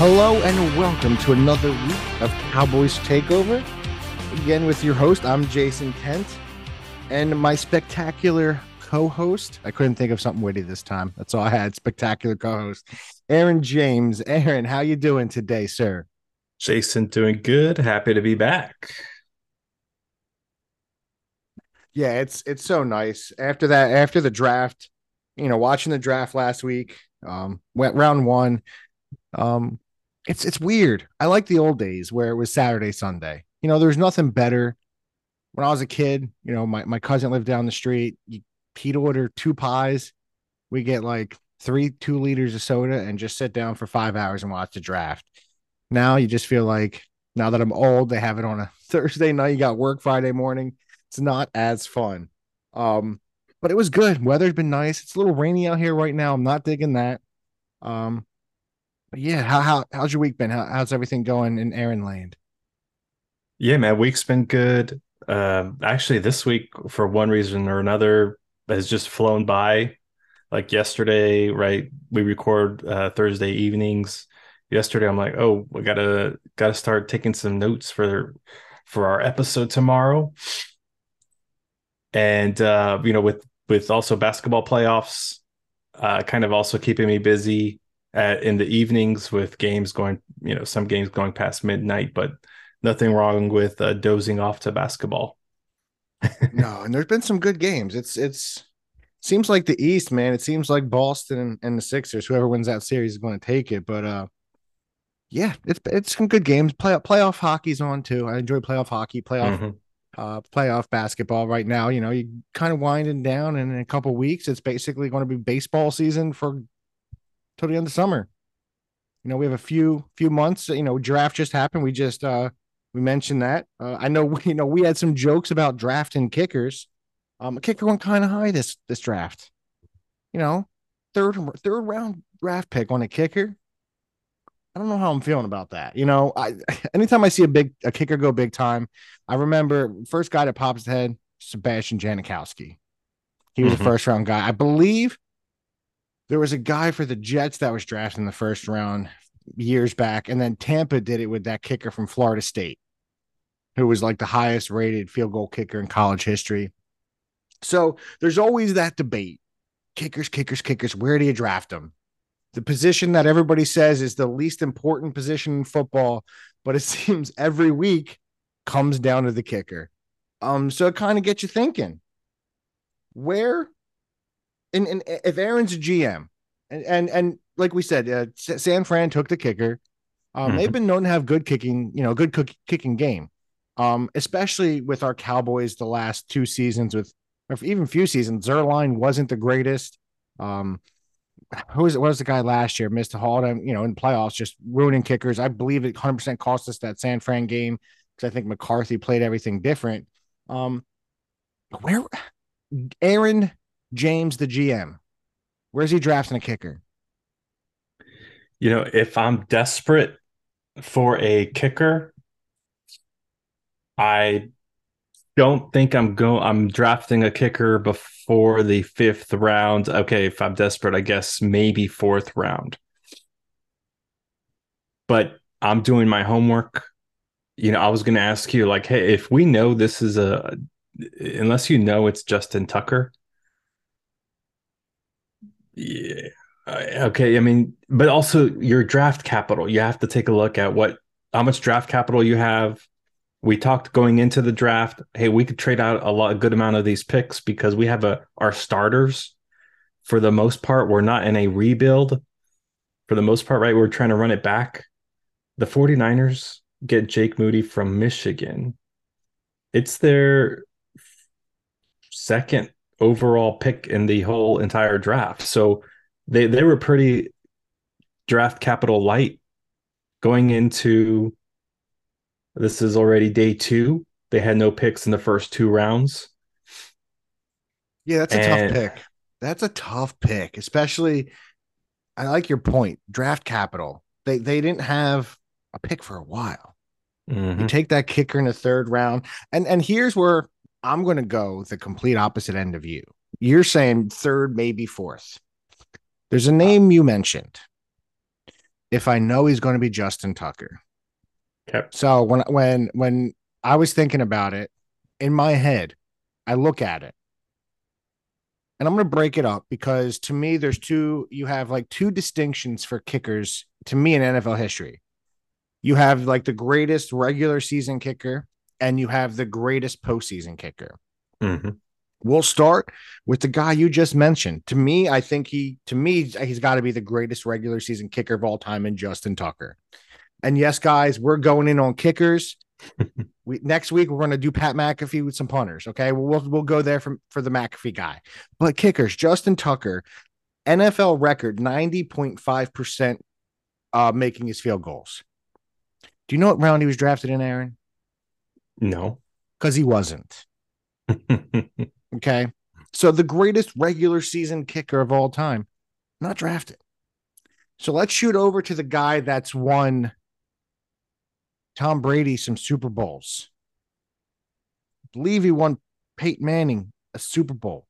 Hello and welcome to another week of Cowboys Takeover. Again, with your host, I'm Jason Kent, and my spectacular co-host. I couldn't think of something witty this time. That's all I had. Spectacular co-host, Aaron James. Aaron, how you doing today, sir? Jason, doing good. Happy to be back. Yeah, it's it's so nice after that. After the draft, you know, watching the draft last week, um, went round one. Um, it's it's weird. I like the old days where it was Saturday, Sunday. You know, there's nothing better. When I was a kid, you know, my, my cousin lived down the street. He'd order two pies. We get like three two liters of soda and just sit down for five hours and watch the draft. Now you just feel like now that I'm old, they have it on a Thursday night. You got work Friday morning. It's not as fun. Um, but it was good. Weather's been nice. It's a little rainy out here right now. I'm not digging that. Um, yeah, how how how's your week been? How, how's everything going in Aaron Land? Yeah, man, week's been good. Um, actually, this week for one reason or another has just flown by. Like yesterday, right? We record uh, Thursday evenings. Yesterday, I'm like, oh, we gotta gotta start taking some notes for for our episode tomorrow. And uh, you know, with with also basketball playoffs, uh, kind of also keeping me busy at, in the evenings with games going, you know, some games going past midnight, but nothing wrong with uh, dozing off to basketball. no, and there's been some good games. It's it's seems like the East, man. It seems like Boston and, and the Sixers, whoever wins that series is going to take it. But uh yeah, it's it's some good games. Play playoff hockey's on too. I enjoy playoff hockey, playoff mm-hmm. uh playoff basketball right now. You know, you kind of winding down and in a couple weeks it's basically going to be baseball season for till the end of summer. You know, we have a few few months. You know, draft just happened. We just uh we mentioned that. Uh, I know you know we had some jokes about drafting kickers. Um, a kicker went kind of high this this draft. You know, third third round draft pick on a kicker. I don't know how I'm feeling about that. You know, I anytime I see a big a kicker go big time, I remember first guy that pops his head, Sebastian Janikowski. He was mm-hmm. a first round guy. I believe there was a guy for the Jets that was drafted in the first round years back, and then Tampa did it with that kicker from Florida State, who was like the highest rated field goal kicker in college history. So there's always that debate: kickers, kickers, kickers. Where do you draft them? The position that everybody says is the least important position in football, but it seems every week comes down to the kicker. Um, so it kind of gets you thinking: where and, and if Aaron's a GM, and and, and like we said, uh, San Fran took the kicker. Um, mm-hmm. They've been known to have good kicking, you know, good cook, kicking game. Um, especially with our Cowboys the last two seasons, with or even few seasons, Zuerlein wasn't the greatest. Um, who was it? What was the guy last year? Missed a Hall, you know, in playoffs, just ruining kickers. I believe it 100 percent cost us that San Fran game because I think McCarthy played everything different. Um, where Aaron James, the GM, where's he drafting a kicker? You know, if I'm desperate for a kicker, I don't think I'm going. I'm drafting a kicker before the fifth round. Okay, if I'm desperate, I guess maybe fourth round. But I'm doing my homework. You know, I was going to ask you, like, hey, if we know this is a, unless you know it's Justin Tucker, Uh, yeah. Okay. I mean, but also your draft capital. You have to take a look at what how much draft capital you have. We talked going into the draft. Hey, we could trade out a lot, a good amount of these picks because we have a our starters. For the most part, we're not in a rebuild. For the most part, right? We're trying to run it back. The 49ers get Jake Moody from Michigan. It's their second overall pick in the whole entire draft. So they they were pretty draft capital light going into this is already day 2. They had no picks in the first two rounds. Yeah, that's a and, tough pick. That's a tough pick, especially I like your point. Draft capital. They they didn't have a pick for a while. Mm-hmm. You take that kicker in the third round. And and here's where I'm going to go the complete opposite end of you. You're saying third, maybe fourth. There's a name you mentioned. if I know he's going to be Justin Tucker. Okay. So when when when I was thinking about it in my head, I look at it. And I'm going to break it up because to me there's two you have like two distinctions for kickers to me in NFL history. You have like the greatest regular season kicker and you have the greatest postseason kicker. Mm-hmm. We'll start with the guy you just mentioned. To me, I think he, to me, he's got to be the greatest regular season kicker of all time in Justin Tucker. And yes, guys, we're going in on kickers. we next week we're going to do Pat McAfee with some punters. Okay, we'll we'll go there for for the McAfee guy, but kickers, Justin Tucker, NFL record ninety point five percent, uh, making his field goals. Do you know what round he was drafted in, Aaron? No, because he wasn't. Okay. So the greatest regular season kicker of all time, not drafted. So let's shoot over to the guy that's won Tom Brady some Super Bowls. I believe he won Peyton Manning a Super Bowl.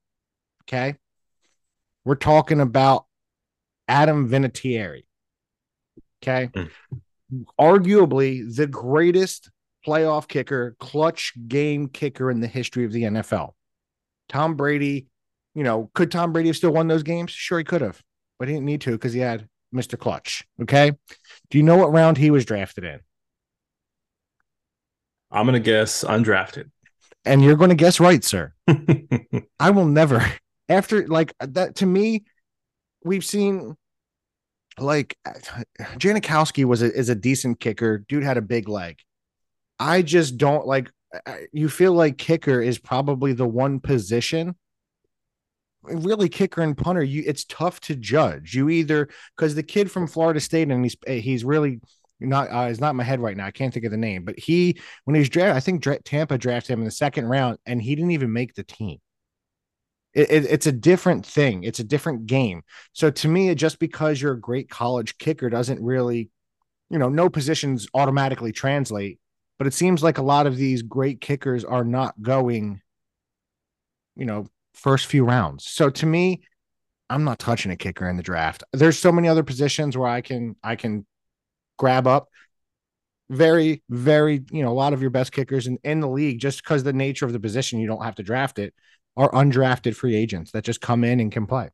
Okay. We're talking about Adam Vinatieri. Okay. Mm. Arguably the greatest playoff kicker, clutch game kicker in the history of the NFL. Tom Brady, you know, could Tom Brady have still won those games? Sure, he could have, but he didn't need to because he had Mr. Clutch. Okay. Do you know what round he was drafted in? I'm going to guess undrafted. And you're going to guess right, sir. I will never, after like that, to me, we've seen like Janikowski was a, is a decent kicker. Dude had a big leg. I just don't like you feel like kicker is probably the one position. Really kicker and punter you it's tough to judge. You either because the kid from florida state and he's he's really not uh, is not in my head right now i can't think of the name but he when he was drafted i think dra- tampa drafted him in the second round and he didn't even make the team. It, it, it's a different thing. It's a different game. So to me just because you're a great college kicker doesn't really you know no positions automatically translate but it seems like a lot of these great kickers are not going, you know, first few rounds. So to me, I'm not touching a kicker in the draft. There's so many other positions where I can I can grab up very, very, you know, a lot of your best kickers in, in the league, just because the nature of the position, you don't have to draft it, are undrafted free agents that just come in and can play.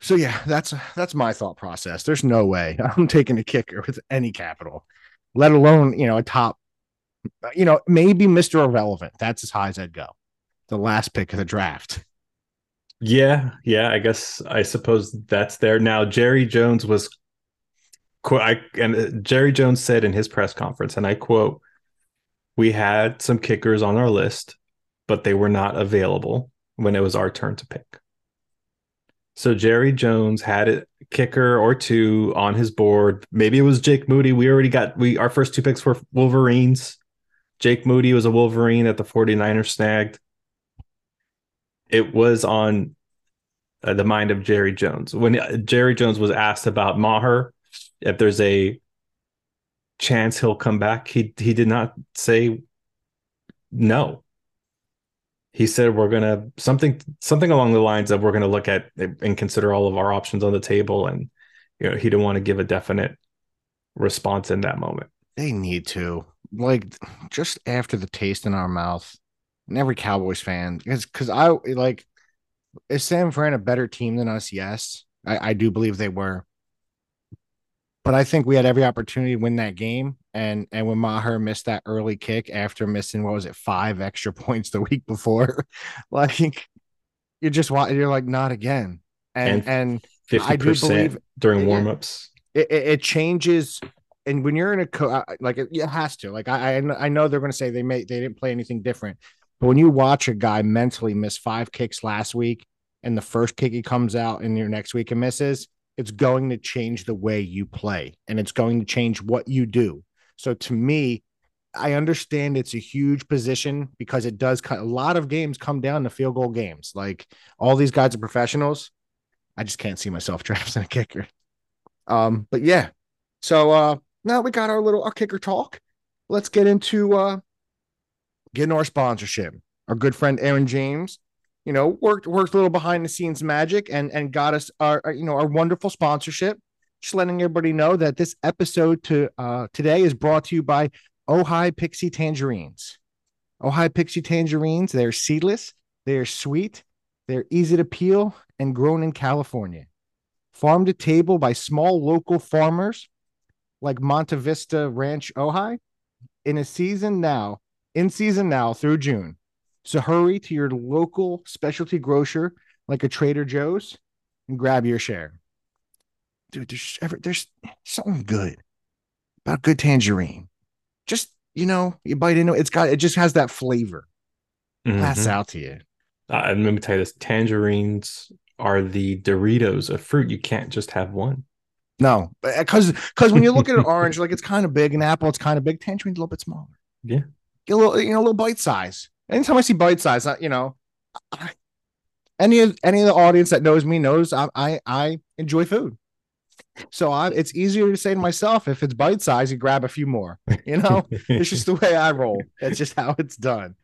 So yeah, that's that's my thought process. There's no way I'm taking a kicker with any capital let alone, you know, a top, you know, maybe Mr. Irrelevant. That's as high as I'd go. The last pick of the draft. Yeah, yeah, I guess I suppose that's there. Now, Jerry Jones was I and uh, Jerry Jones said in his press conference, and I quote, "We had some kickers on our list, but they were not available when it was our turn to pick." So Jerry Jones had a kicker or two on his board. Maybe it was Jake Moody. We already got we our first two picks were Wolverines. Jake Moody was a Wolverine that the 49ers snagged. It was on uh, the mind of Jerry Jones. When uh, Jerry Jones was asked about Maher, if there's a chance he'll come back, he he did not say no he said we're going to something something along the lines of we're going to look at and consider all of our options on the table. And you know he didn't want to give a definite response in that moment. They need to. Like just after the taste in our mouth and every cowboys fan because i like is san fran a better team than us? Yes. I, I do believe they were. But I think we had every opportunity to win that game. And and when Maher missed that early kick after missing what was it five extra points the week before, like you're just you're like not again. And and, and I do believe during warmups it, it, it, changes. And when you're in a co- like it, it has to like I I know they're going to say they may they didn't play anything different, but when you watch a guy mentally miss five kicks last week and the first kick he comes out and your next week and misses it's going to change the way you play and it's going to change what you do. So to me, I understand it's a huge position because it does a lot of games come down to field goal games. Like all these guys are professionals. I just can't see myself drafting a kicker. Um, but yeah. So uh now we got our little our kicker talk. Let's get into uh getting our sponsorship. Our good friend Aaron James you know, worked worked a little behind the scenes magic and and got us our, our you know our wonderful sponsorship. Just letting everybody know that this episode to uh, today is brought to you by Ojai Pixie Tangerines. Ojai Pixie Tangerines, they're seedless, they're sweet, they're easy to peel, and grown in California. Farm to table by small local farmers like Monte Vista Ranch Ojai in a season now, in season now through June. So hurry to your local specialty grocer like a Trader Joe's and grab your share. Dude, there's ever there's something good about good tangerine. Just you know, you bite into it, it's got it just has that flavor. Pass Mhm. out to you. Uh, let me tell you this: tangerines are the Doritos of fruit. You can't just have one. No, because because when you look at an orange, like it's kind of big, an apple, it's kind of big. Tangerine's a little bit smaller. Yeah. Get a little, you know, a little bite size. Anytime I see bite size, I, you know, I, any of any of the audience that knows me knows I I, I enjoy food. So I, it's easier to say to myself if it's bite size, you grab a few more. You know, it's just the way I roll. That's just how it's done.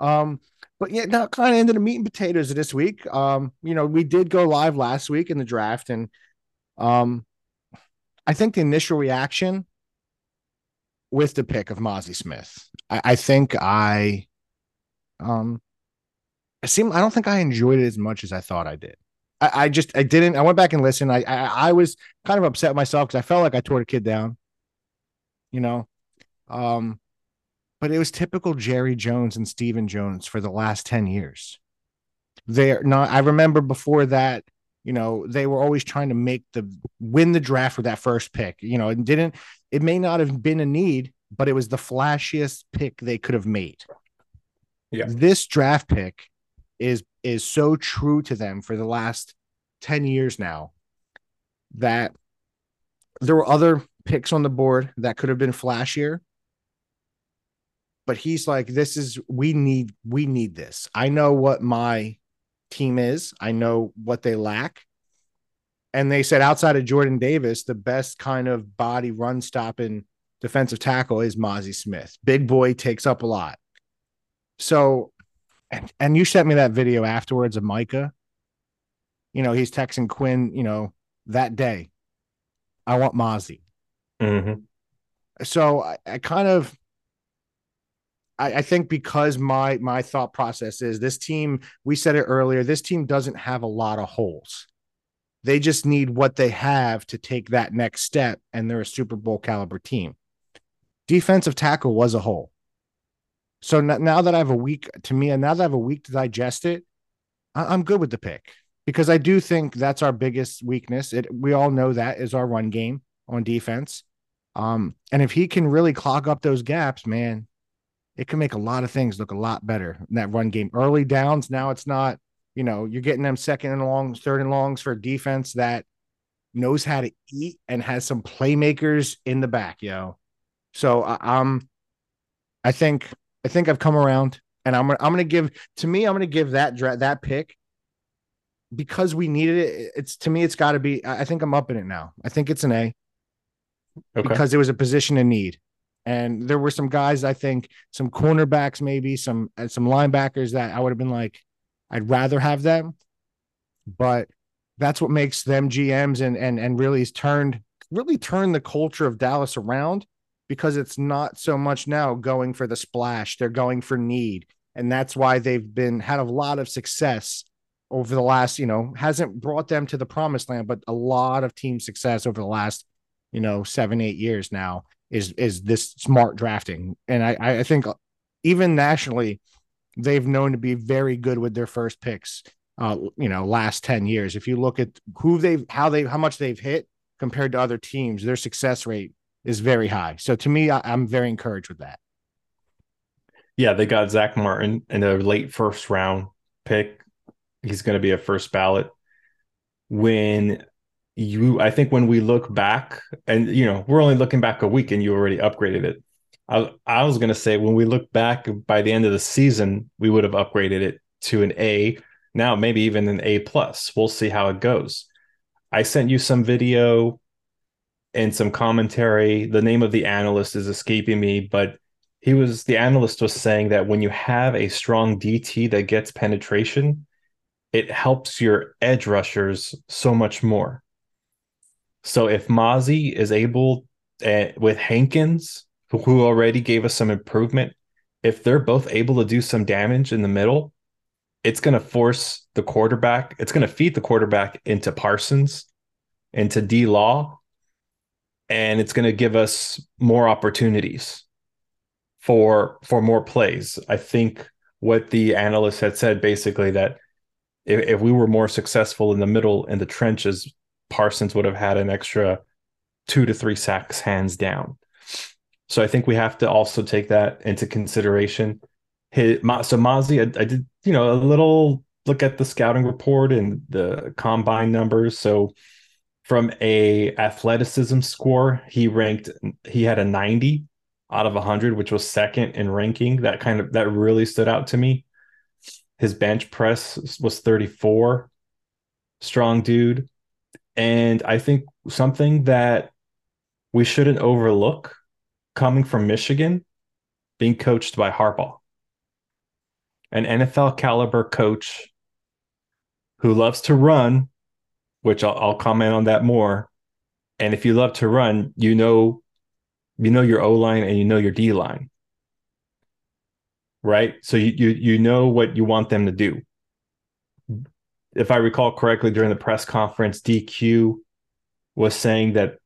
Um, but yeah, now kind of into the meat and potatoes of this week. Um, you know, we did go live last week in the draft, and um, I think the initial reaction with the pick of Mazi Smith, I, I think I, um, I seem I don't think I enjoyed it as much as I thought I did. I, I just I didn't. I went back and listened. I, I I was kind of upset myself because I felt like I tore the kid down. You know, um, but it was typical Jerry Jones and Stephen Jones for the last 10 years. They're not, I remember before that, you know, they were always trying to make the win the draft with that first pick. You know, it didn't, it may not have been a need, but it was the flashiest pick they could have made. Yeah. This draft pick is is so true to them for the last 10 years now that there were other picks on the board that could have been flashier. But he's like this is we need we need this. I know what my team is. I know what they lack. And they said outside of jordan davis the best kind of body run stopping defensive tackle is mazi smith. Big boy takes up a lot. So and, and you sent me that video afterwards of micah you know he's texting quinn you know that day i want mazi Mhm. so I, I kind of I, I think because my my thought process is this team, we said it earlier, this team doesn't have a lot of holes. They just need what they have to take that next step, and they're a Super Bowl caliber team. Defensive tackle was a hole. So now that I have a week to me, and now that I have a week to digest it, I- I'm good with the pick because I do think that's our biggest weakness. It we all know that is our run game on defense. Um, and if he can really clog up those gaps, man, it can make a lot of things look a lot better in that run game. Early downs, now it's not, you know, you're getting them second and longs, third and longs for defense that knows how to eat and has some playmakers in the back, yo. So I, um, I think I think I've come around, and I'm gonna I'm gonna give to me I'm gonna give that dra- that pick because we needed it. It's to me it's got to be. I think I'm up in it now. I think it's an A Okay. because it was a position in need. And there were some guys, I think, some cornerbacks, maybe some uh, some linebackers that I would have been like, I'd rather have them. But that's what makes them GMs and and and really has turned really turned the culture of Dallas around because it's not so much now going for the splash. They're going for need. And that's why they've been had a lot of success over the last, you know, hasn't brought them to the promised land, but a lot of team success over the last you know seven eight years now is is this smart drafting and i i think even nationally they've known to be very good with their first picks uh you know last 10 years if you look at who they've how they how much they've hit compared to other teams their success rate is very high so to me I, i'm very encouraged with that Yeah, they got Zach Martin in a late first round pick. He's going to be a first ballot. When you, I think when we look back, and you know, we're only looking back a week, and you already upgraded it. I, I was going to say when we look back by the end of the season, we would have upgraded it to an A. Now maybe even an A plus. We'll see how it goes. I sent you some video and some commentary. The name of the analyst is escaping me, but he was the analyst was saying that when you have a strong DT that gets penetration, it helps your edge rushers so much more. So if Mazi is able uh, with Hankins, who already gave us some improvement, if they're both able to do some damage in the middle, it's going to force the quarterback, it's going to feed the quarterback into Parsons, into D Law, and it's going to give us more opportunities for for more plays. I think what the analyst had said basically that if, if we were more successful in the middle in the trenches, Parsons would have had an extra two to three sacks hands down. So I think we have to also take that into consideration. So Mazi, I, I did, you know, a little look at the scouting report and the combine numbers. So from a athleticism score, he ranked he had a 90 out of 100, which was second in ranking. That kind of that really stood out to me. His bench press was 34. Strong dude. And I think something that we shouldn't overlook coming from Michigan, being coached by Harbaugh, an NFL caliber coach who loves to run, which I'll, I'll comment on that more. And if you love to run, you know, you know your O line and you know your D line, right? So you, you you know what you want them to do. If I recall correctly, during the press conference, DQ was saying that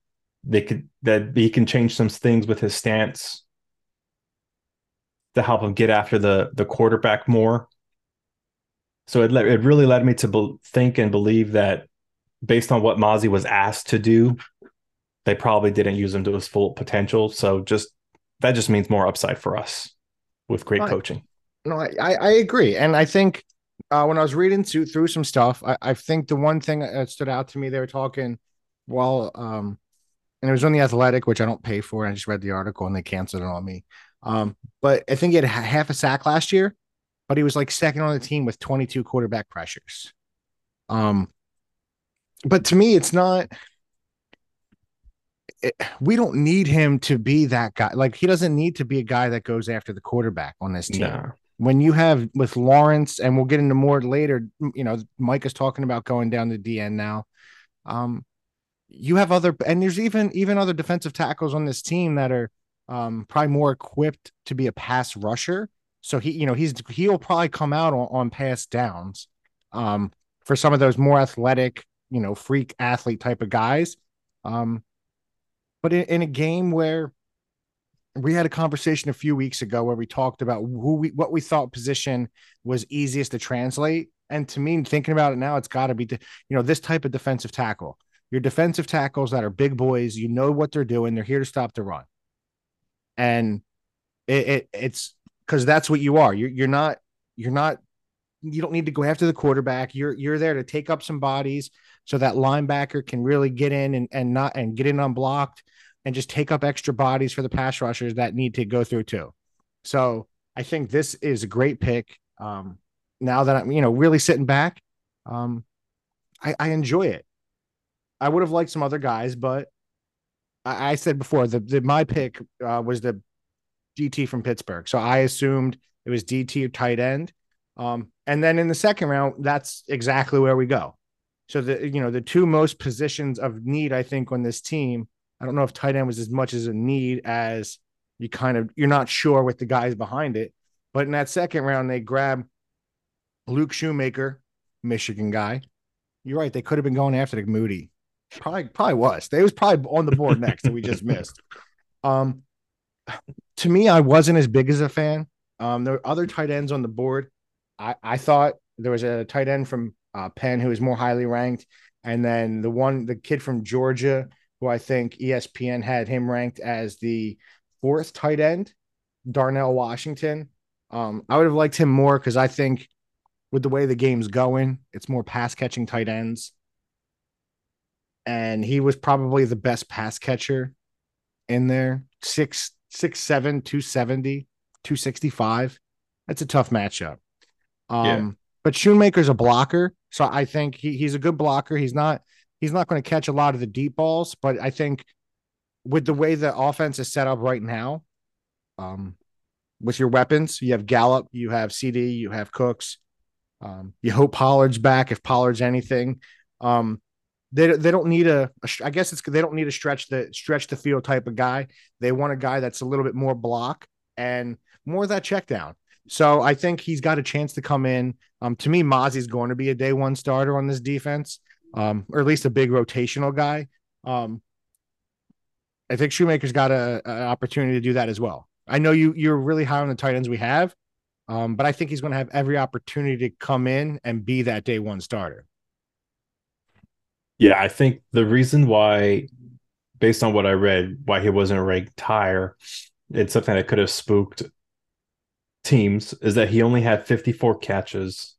they could that he can change some things with his stance to help him get after the the quarterback more. So it it really led me to be, think and believe that based on what Mazi was asked to do, they probably didn't use him to his full potential. So just that just means more upside for us with great no, coaching. No, I, I agree, and I think uh, when I was reading through, through some stuff, I, I think the one thing that stood out to me, they were talking while um, and it was on the Athletic, which I don't pay for. I just read the article and they canceled it on me. Um, but I think he had half a sack last year, but he was like second on the team with 22 quarterback pressures. Um, but to me, it's not. It, we don't need him to be that guy. Like he doesn't need to be a guy that goes after the quarterback on this team. No. When you have with Lawrence, and we'll get into more later. You know, Mike is talking about going down the DN now. Um, you have other and there's even even other defensive tackles on this team that are um, probably more equipped to be a pass rusher. So he, you know, he's he'll probably come out on, on pass downs um, for some of those more athletic, you know, freak athlete type of guys. Um, but in, in a game where we had a conversation a few weeks ago where we talked about who we what we thought position was easiest to translate, and to me, thinking about it now, it's got to be, you know, this type of defensive tackle your defensive tackles that are big boys, you know what they're doing. They're here to stop the run. And it, it it's because that's what you are. You're you're not you're not you don't need to go after the quarterback. You're you're there to take up some bodies so that linebacker can really get in and, and not and get in unblocked and just take up extra bodies for the pass rushers that need to go through too. So I think this is a great pick. Um, now that I'm, you know, really sitting back, um, I, I enjoy it. I would have liked some other guys, but I, I said before the, the my pick uh, was the DT from Pittsburgh, so I assumed it was DT tight end. Um, and then in the second round, that's exactly where we go. So the you know the two most positions of need I think on this team. I don't know if tight end was as much as a need as you kind of you're not sure with the guys behind it. But in that second round, they grab Luke Schoonmaker, Michigan guy. You're right. They could have been going after the Moody. Probably, probably was. They was probably on the board next that we just missed. Um, to me, I wasn't as big as a fan. Um, there were other tight ends on the board. I, I thought there was a tight end from uh, Penn who is more highly ranked, and then the one, the kid from Georgia, who I think ESPN had him ranked as the fourth tight end, Darnell Washington. Um, I would have liked him more because I think with the way the game's going, it's more pass catching tight ends and he was probably the best pass catcher in there. Six, six, seven, 270, 265. That's a tough matchup. Um, yeah. But Schoonmaker's a blocker, so I think he, he's a good blocker. He's not he's not going to catch a lot of the deep balls, but I think with the way the offense is set up right now, um, with your weapons, you have Gallup, you have CD, you have Cooks. Um, you hope Pollard's back if Pollard's anything. Um, they they don't need a, a I guess it's they don't need a stretch the stretch the field type of guy. They want a guy that's a little bit more block and more of that check down. So I think he's got a chance to come in. Um, to me, Mazi's going to be a day one starter on this defense, um, or at least a big rotational guy. Um, I think Schoonmaker's got a, an opportunity to do that as well. I know you you're really high on the tight ends we have, um, but I think he's going to have every opportunity to come in and be that day one starter. Yeah, I think the reason why, based on what I read, why he wasn't a ranked higher, it's something that could have spooked teams, is that he only had 54 catches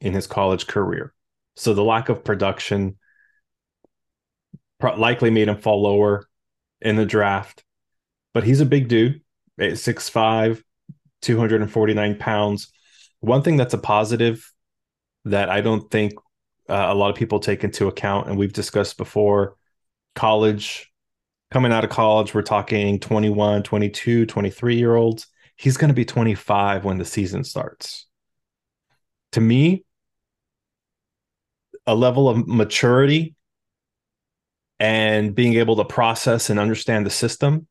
in his college career. So the lack of production likely made him fall lower in the draft. But he's a big dude, 6'5, 249 pounds. One thing that's a positive that I don't think uh, a lot of people take into account, and we've discussed before college, coming out of college, we're talking 21, 22, 23 year olds. He's going to be 25 when the season starts. To me, a level of maturity and being able to process and understand the system.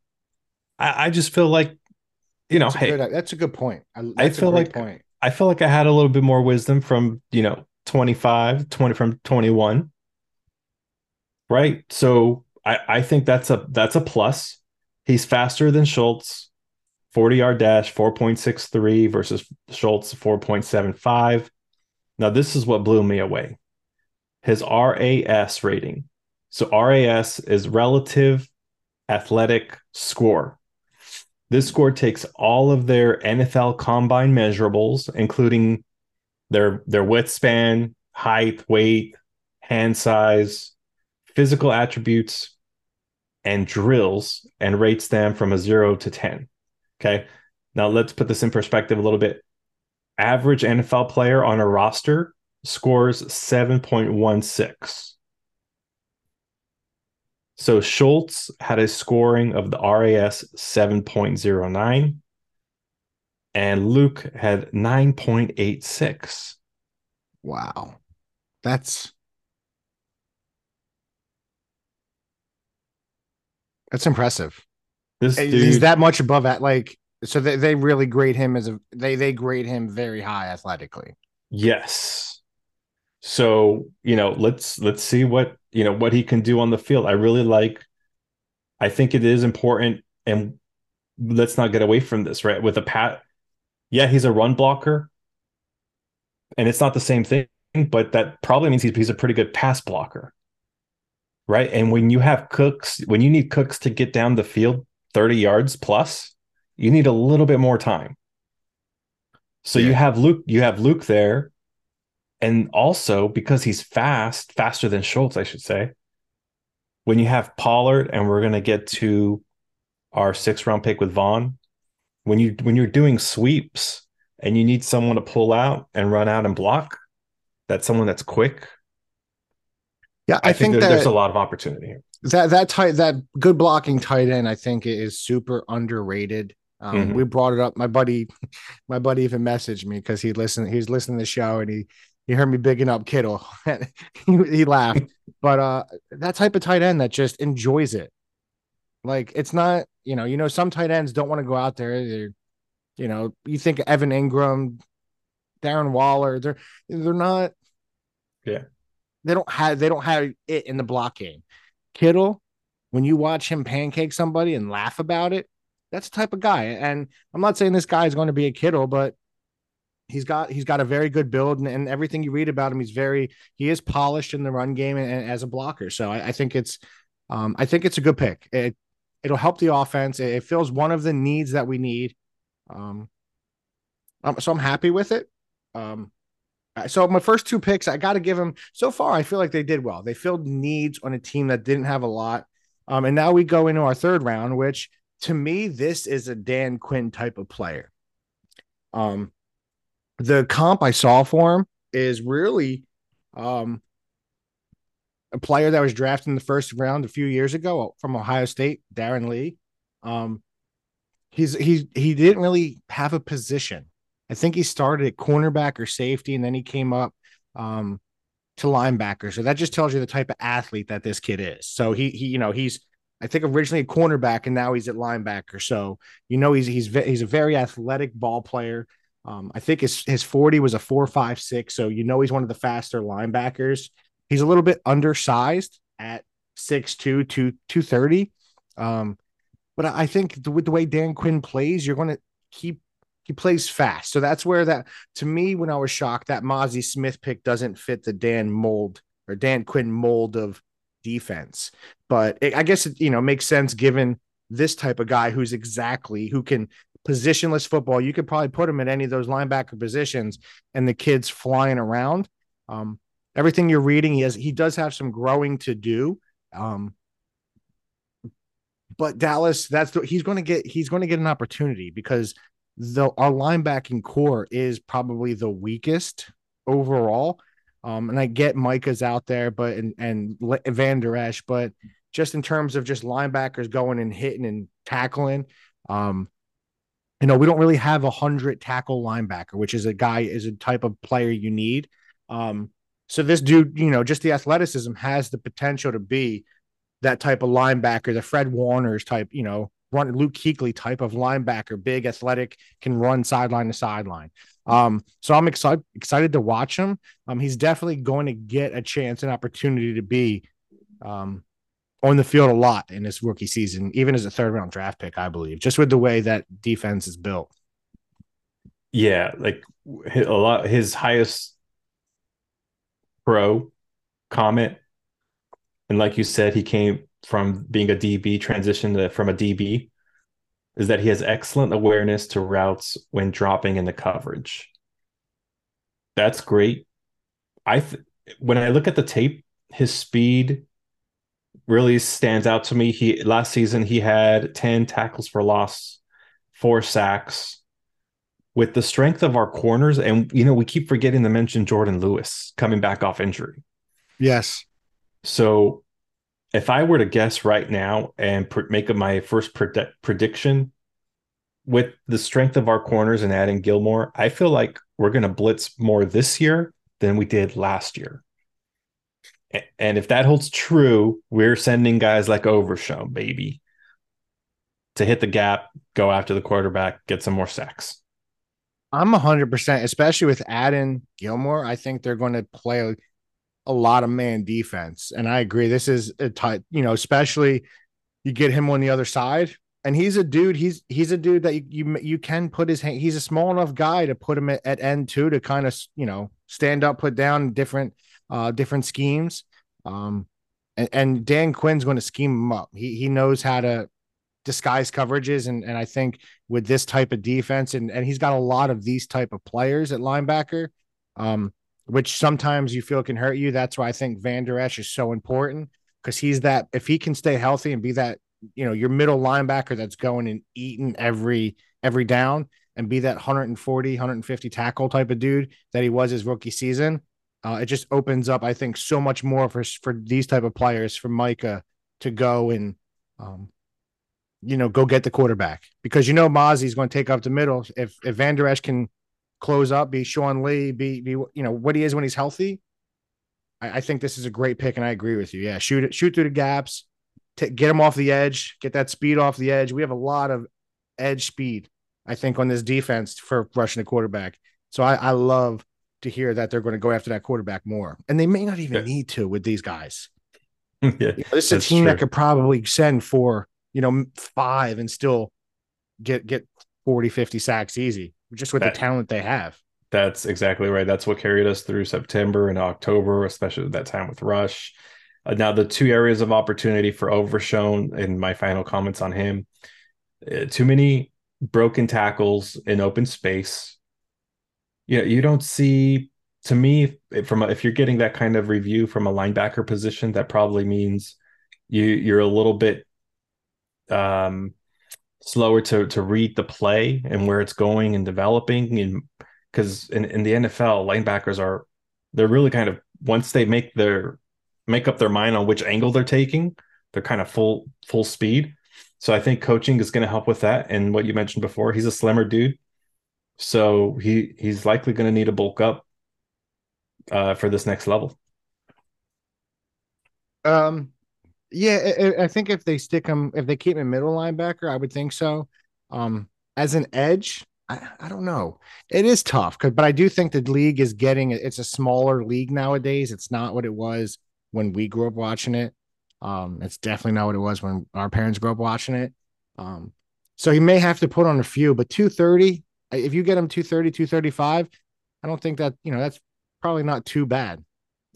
I, I just feel like, you know, that's hey, a good, that's a good point. I, I feel like point. I feel like I had a little bit more wisdom from, you know, 25, 20 from 21. Right. So I, I think that's a that's a plus. He's faster than Schultz, 40 yard dash, 4.63 versus Schultz, 4.75. Now, this is what blew me away. His RAS rating, so RAS is relative athletic score. This score takes all of their NFL combine measurables, including their their width span, height, weight, hand size, physical attributes, and drills, and rates them from a zero to 10. Okay. Now let's put this in perspective a little bit. Average NFL player on a roster scores 7.16. So Schultz had a scoring of the RAS 7.09 and Luke had 9.86. Wow. That's That's impressive. This dude, he's that much above that like so they, they really grade him as a they they grade him very high athletically. Yes. So, you know, let's let's see what, you know, what he can do on the field. I really like I think it is important and let's not get away from this, right? With a pat yeah, he's a run blocker. And it's not the same thing, but that probably means he's, he's a pretty good pass blocker. Right. And when you have cooks, when you need cooks to get down the field 30 yards plus, you need a little bit more time. So yeah. you have Luke, you have Luke there and also because he's fast, faster than Schultz, I should say. When you have Pollard, and we're going to get to our six round pick with Vaughn, when you when you're doing sweeps and you need someone to pull out and run out and block, that's someone that's quick. Yeah, I, I think, think that, there's a lot of opportunity here. That that tight that good blocking tight end, I think, is super underrated. Um, mm-hmm. We brought it up. My buddy, my buddy even messaged me because he listened. He was listening to the show and he he heard me bigging up Kittle. he, he laughed. But uh, that type of tight end that just enjoys it. Like it's not, you know, you know, some tight ends don't want to go out there. They're, you know, you think Evan Engram, Darren Waller, they're they're not. Yeah. They don't have they don't have it in the block game. Kittle, when you watch him pancake somebody and laugh about it, that's the type of guy. And I'm not saying this guy is going to be a Kittle, but he's got he's got a very good build and, and, everything you read about him he's very he is polished in the run game and, and as a blocker. So I, I, think it's um i think it's a good pick. It it'll help the offense. It, it fills one of the needs that we need. Um, um so i'm happy with it. Um so my first two picks i got to give them so far i feel like they did well they filled needs on a team that didn't have a lot um and now we go into our third round which to me this is a dan quinn type of player um the comp I saw for him is really um, a player that was drafted in the first round a few years ago from Ohio State, Darron Lee. Um, he's he he didn't really have a position. I think he started at cornerback or safety, and then he came up. Um, to linebacker. So that just tells you the type of athlete that this kid is. So he he you know he's I think originally a cornerback and now he's at linebacker. So you know he's he's he's a very athletic ball player. Um, I think his his 40 was a four five six. So you know he's one of the faster linebackers. He's a little bit undersized at 6'2, 230. Um, but I think with the way Dan Quinn plays, you're going to keep he plays fast. So that's where that to me, when I was shocked that Mazi Smith pick doesn't fit the Dan mold or Dan Quinn mold of defense. But it, I guess it, you know, makes sense given this type of guy who's exactly who can positionless football. You could probably put him in any of those linebacker positions and the kid's flying around. Um, everything you're reading, he has he does have some growing to do. Um, but Dallas, that's the, he's going to get he's going to get an opportunity because the our linebacking corps is probably the weakest overall. Um, and I get Micah's out there, but and and Van Der Esch, but just in terms of just linebackers going and hitting and tackling, um, you know, we don't really have a hundred tackle linebacker, which is a guy is a type of player you need. Um, so this dude, you know, just the athleticism has the potential to be that type of linebacker, the Fred Warner's type, you know, run Luke Kuechly type of linebacker, big, athletic, can run sideline to sideline. Um, so I'm excited excited to watch him. Um, he's definitely going to get a chance, an opportunity to be um on the field a lot in this rookie season, even as a third round draft pick, I believe, just with the way that defense is built. Yeah, like a lot his highest pro comment. And like you said, he came from being a DB transition to, from a DB is that he has excellent awareness to routes when dropping in the coverage. That's great. I th- when I look at the tape, his speed really stands out to me. He last season he had 10 tackles for loss, four sacks. With the strength of our corners, and you know, we keep forgetting to mention Jourdan Lewis coming back off injury. Yes. So if I were to guess right now and pr- make my first pred- prediction with the strength of our corners and adding Gilmore, I feel like we're going to blitz more this year than we did last year. And if that holds true, we're sending guys like Overshown, baby, to hit the gap, go after the quarterback, get some more sacks. I'm 100%, especially with adding Gilmore. I think they're going to play a lot of man defense. And I agree. This is a tight, you know, especially you get him on the other side. And he's a dude. He's he's a dude that you you, you can put his hand. He's a small enough guy to put him at, at end two to kind of you know stand up, put down different uh different schemes. Um, and, and Dan Quinn's going to scheme him up. He he knows how to disguise coverages, and and I think with this type of defense, and and he's got a lot of these type of players at linebacker. Um, which sometimes you feel can hurt you. That's why I think Van Der Esch is so important because he's that if he can stay healthy and be that, you know, your middle linebacker that's going and eating every every down and be that 140, 150 tackle type of dude that he was his rookie season. Uh, it just opens up, I think, so much more for for these type of players for Micah to go and um, you know, go get the quarterback because you know Mazi's going to take up the middle. If if Van Der Esch can close up, be Sean Lee, be be you know what he is when he's healthy. I, I think this is a great pick, and I agree with you. Yeah, shoot it, shoot through the gaps, t- get him off the edge, get that speed off the edge. We have a lot of edge speed, I think, on this defense for rushing the quarterback. So I, I love to hear that they're going to go after that quarterback more, and they may not even yeah. need to with these guys. yeah, you know, this is a team true. that could probably send for you know five and still get get 40 50 sacks easy just with that, the talent they have. That's exactly right. That's what carried us through September and October, especially that time with Rush. Uh, now, the two areas of opportunity for Overshown, and my final comments on him: uh, too many broken tackles in open space. You know, you don't see. To me, from a, if you're getting that kind of review from a linebacker position, that probably means you you're a little bit um slower to to read the play and where it's going and developing and because in, in the NFL linebackers are they're really kind of once they make their make up their mind on which angle they're taking they're kind of full full speed. So I think coaching is going to help with that and what you mentioned before he's a slimmer dude. So he he's likely going to need to bulk up uh, for this next level. Um, yeah, I, I, think if they stick him, if they keep him middle linebacker, I would think so. Um, as an edge, I, I don't know. It is tough, but I do think the league is getting it's a smaller league nowadays. It's not what it was when we grew up watching it. Um, it's definitely not what it was when our parents grew up watching it. Um, so he may have to put on a few, but 230, if you get him 230, 235, I don't think that, you know, that's probably not too bad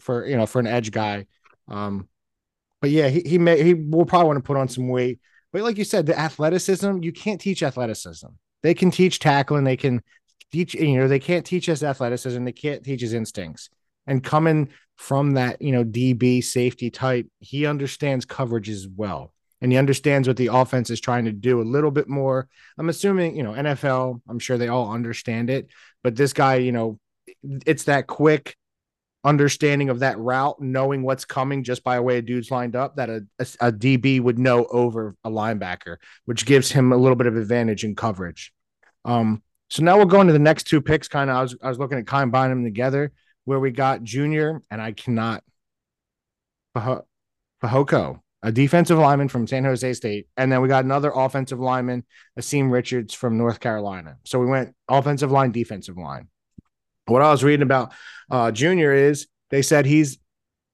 for, you know, for an edge guy. Um, but yeah, he, he may, he will probably want to put on some weight. But like you said, the athleticism, you can't teach athleticism. They can teach tackling, they can teach, you know, they can't teach us athleticism, they can't teach his instincts. And coming from that, you know, DB safety type, he understands coverage as well. And he understands what the offense is trying to do a little bit more. I'm assuming, you know, NFL, I'm sure they all understand it, but this guy, you know, it's that quick understanding of that route, knowing what's coming just by way of dudes lined up that a, a, a, DB would know over a linebacker, which gives him a little bit of advantage in coverage. Um, so now we're going to the next two picks. Kind of, I was I was looking at combining them together, where we got Junior, and I cannot Fehoko, a defensive lineman from San Jose State, and then we got another offensive lineman, Asim Richards from North Carolina. So we went offensive line, defensive line what I was reading about uh, Junior is they said he's,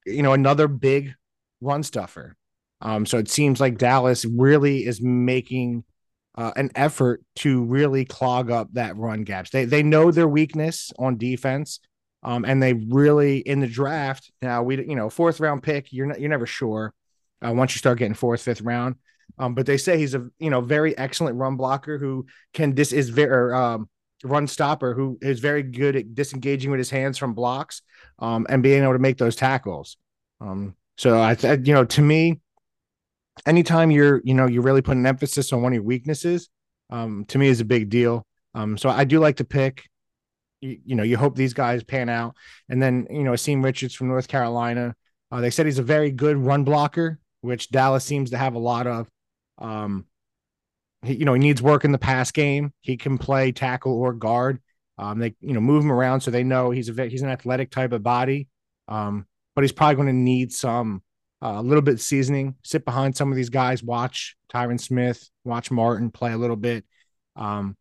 you know, another big run stuffer. Um, so it seems like Dallas really is making uh, an effort to really clog up that run gaps. They they know their weakness on defense, um, and they really in the draft now we you know fourth round pick you're not, you're never sure uh, once you start getting fourth fifth round. Um, but they say he's a you know very excellent run blocker who can this is very um, run stopper who is very good at disengaging with his hands from blocks um, and being able to make those tackles. Um, so I, you know, to me, anytime you're, you know, you're really putting an emphasis on one of your weaknesses, um, to me is a big deal. Um, so I do like to pick. You, you know, you hope these guys pan out, and then you know, Asim Richards from North Carolina. Uh, they said he's a very good run blocker, which Dallas seems to have a lot of. Um, he, you know, he needs work in the pass game. He can play tackle or guard. Um, they, you know, move him around so they know he's a he's an athletic type of body. Um, but he's probably going to need some uh, a uh, little bit seasoning. Sit behind some of these guys. Watch Tyron Smith. Watch Martin play a little bit. Um,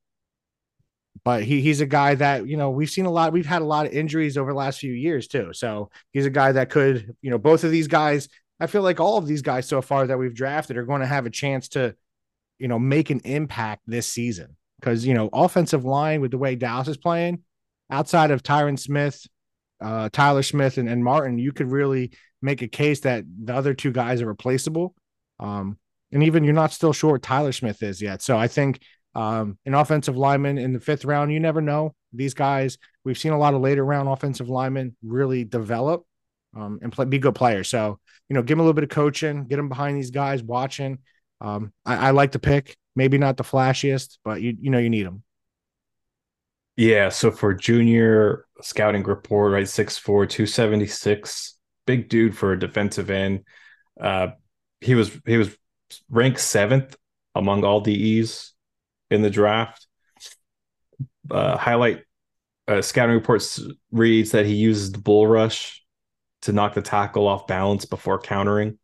but he he's a guy that you know we've seen a lot. We've had a lot of injuries over the last few years too. So he's a guy that could you know both of these guys. I feel like all of these guys so far that we've drafted are going to have a chance to you know, make an impact this season. Because, you know, offensive line with the way Dallas is playing, outside of Tyron Smith, uh, Tyler Smith, and, and Martin, you could really make a case that the other two guys are replaceable. Um, and even you're not still sure Tyler Smith is yet. So I think um, an offensive lineman in the fifth round, you never know. These guys, we've seen a lot of later round offensive linemen really develop um, and play, be good players. So, you know, give them a little bit of coaching, get them behind these guys, watching, um, I, I like the pick. Maybe not the flashiest, but you you know you need them. Yeah. So for junior scouting report, right, 6'4, 276, big dude for a defensive end. Uh, he was he was ranked seventh among all DEs in the draft. Uh, highlight uh, scouting reports reads that he uses the bull rush to knock the tackle off balance before countering.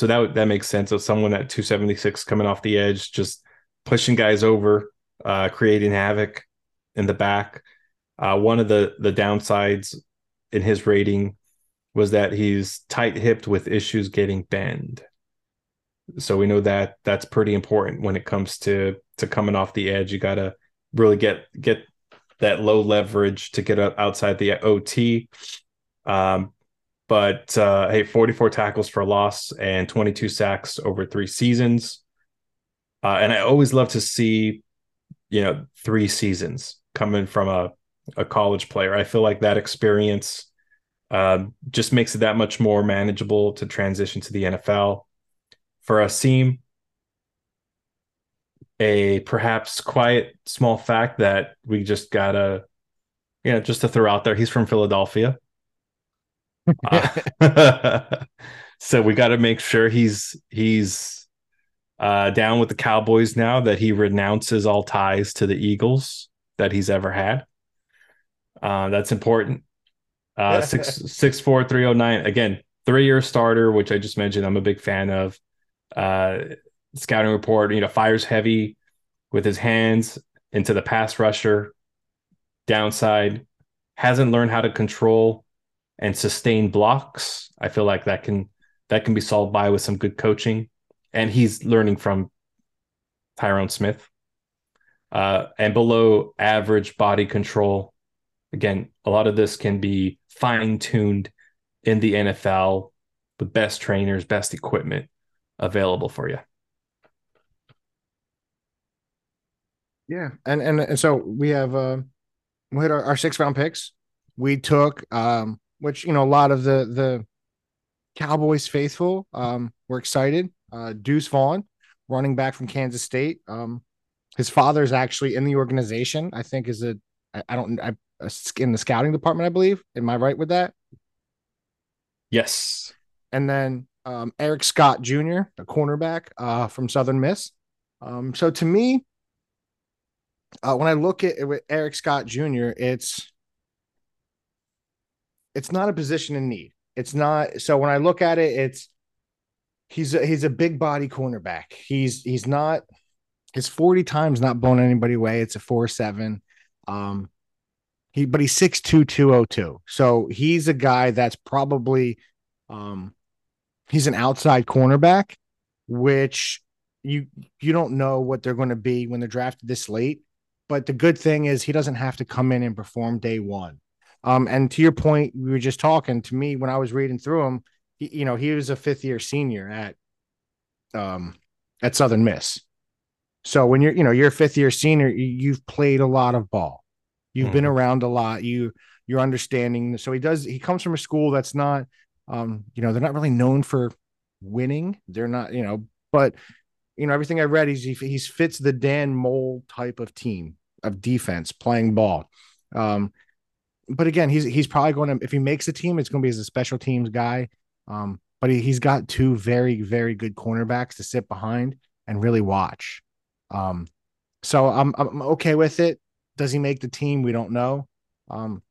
So that that makes sense of someone at 276 coming off the edge, just pushing guys over, uh, creating havoc in the back. Uh, one of the the downsides in his rating was that he's tight hipped with issues getting bend. So we know that that's pretty important when it comes to to coming off the edge. You got to really get get that low leverage to get outside the OT. Um, but uh, hey, 44 tackles for loss and 22 sacks over three seasons. Uh, and I always love to see, you know, three seasons coming from a, a college player. I feel like that experience uh, just makes it that much more manageable to transition to the NFL. For Asim, a perhaps quiet small fact that we just gotta, you know, just to throw out there, he's from Philadelphia uh, so we got to make sure he's he's uh, down with the Cowboys now that he renounces all ties to the Eagles that he's ever had. Uh, that's important. Uh, six six four three oh nine. Again, three year starter, which I just mentioned, I'm a big fan of. Uh, scouting report, you know, fires heavy with his hands into the pass rusher, downside, hasn't learned how to control and sustain blocks. I feel like that can that can be solved by with some good coaching, and he's learning from Tyron Smith. Uh, and below average body control. Again, a lot of this can be fine tuned in the NFL with best trainers, best equipment available for you. Yeah, and and, and so we have uh, we had our, our six round picks. We took um, which you know a lot of the the Cowboys faithful um were excited. Uh, Deuce Vaughn, running back from Kansas State. Um, his father is actually in the organization. I think is a I, I don't I in the scouting department. I believe. Am I right with that? Yes. And then um, Eric Scott Jr., a cornerback uh, from Southern Miss. Um, so to me, uh, when I look at it with Eric Scott Jr., it's it's not a position in need. It's not. So when I look at it, it's he's a, he's a big body cornerback. He's he's not his 40 times not blown anybody away. It's a four seven. Um, he but he's six two two oh two. So he's a guy that's probably um he's an outside cornerback, which you you don't know what they're going to be when they're drafted this late. But the good thing is he doesn't have to come in and perform day one. Um, and to your point, we were just talking to me when I was reading through him. He, you know, he was a fifth year senior at um at Southern Miss. So when you're, you know, you're a fifth year senior, you've played a lot of ball. You've mm-hmm. been around a lot. You you're understanding. So he does. He comes from a school that's not, um, you know, they're not really known for winning. They're not, you know, but you know everything I read, he's he, he's fits the Dan Mole type of team of defense playing ball. Um, but again, he's he's probably going to if he makes a team, it's going to be as a special teams guy. Um, but he, he's got two very very good cornerbacks to sit behind and really watch. Um, so I'm I'm okay with it. Does he make the team? We don't know. Um,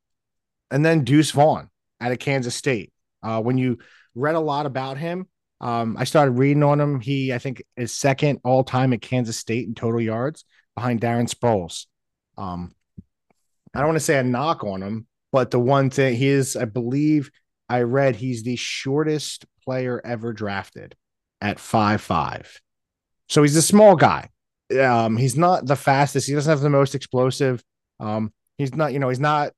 and then Deuce Vaughn out of Kansas State. Uh, when you read a lot about him, um, I started reading on him. He, I think, is second all time at Kansas State in total yards behind Darren Sproles. Um, I don't want to say a knock on him, but the one thing he is, I believe I read he's the shortest player ever drafted at five five. So he's a small guy. Um, he's not the fastest. He doesn't have the most explosive. Um, he's not, you know, he's not,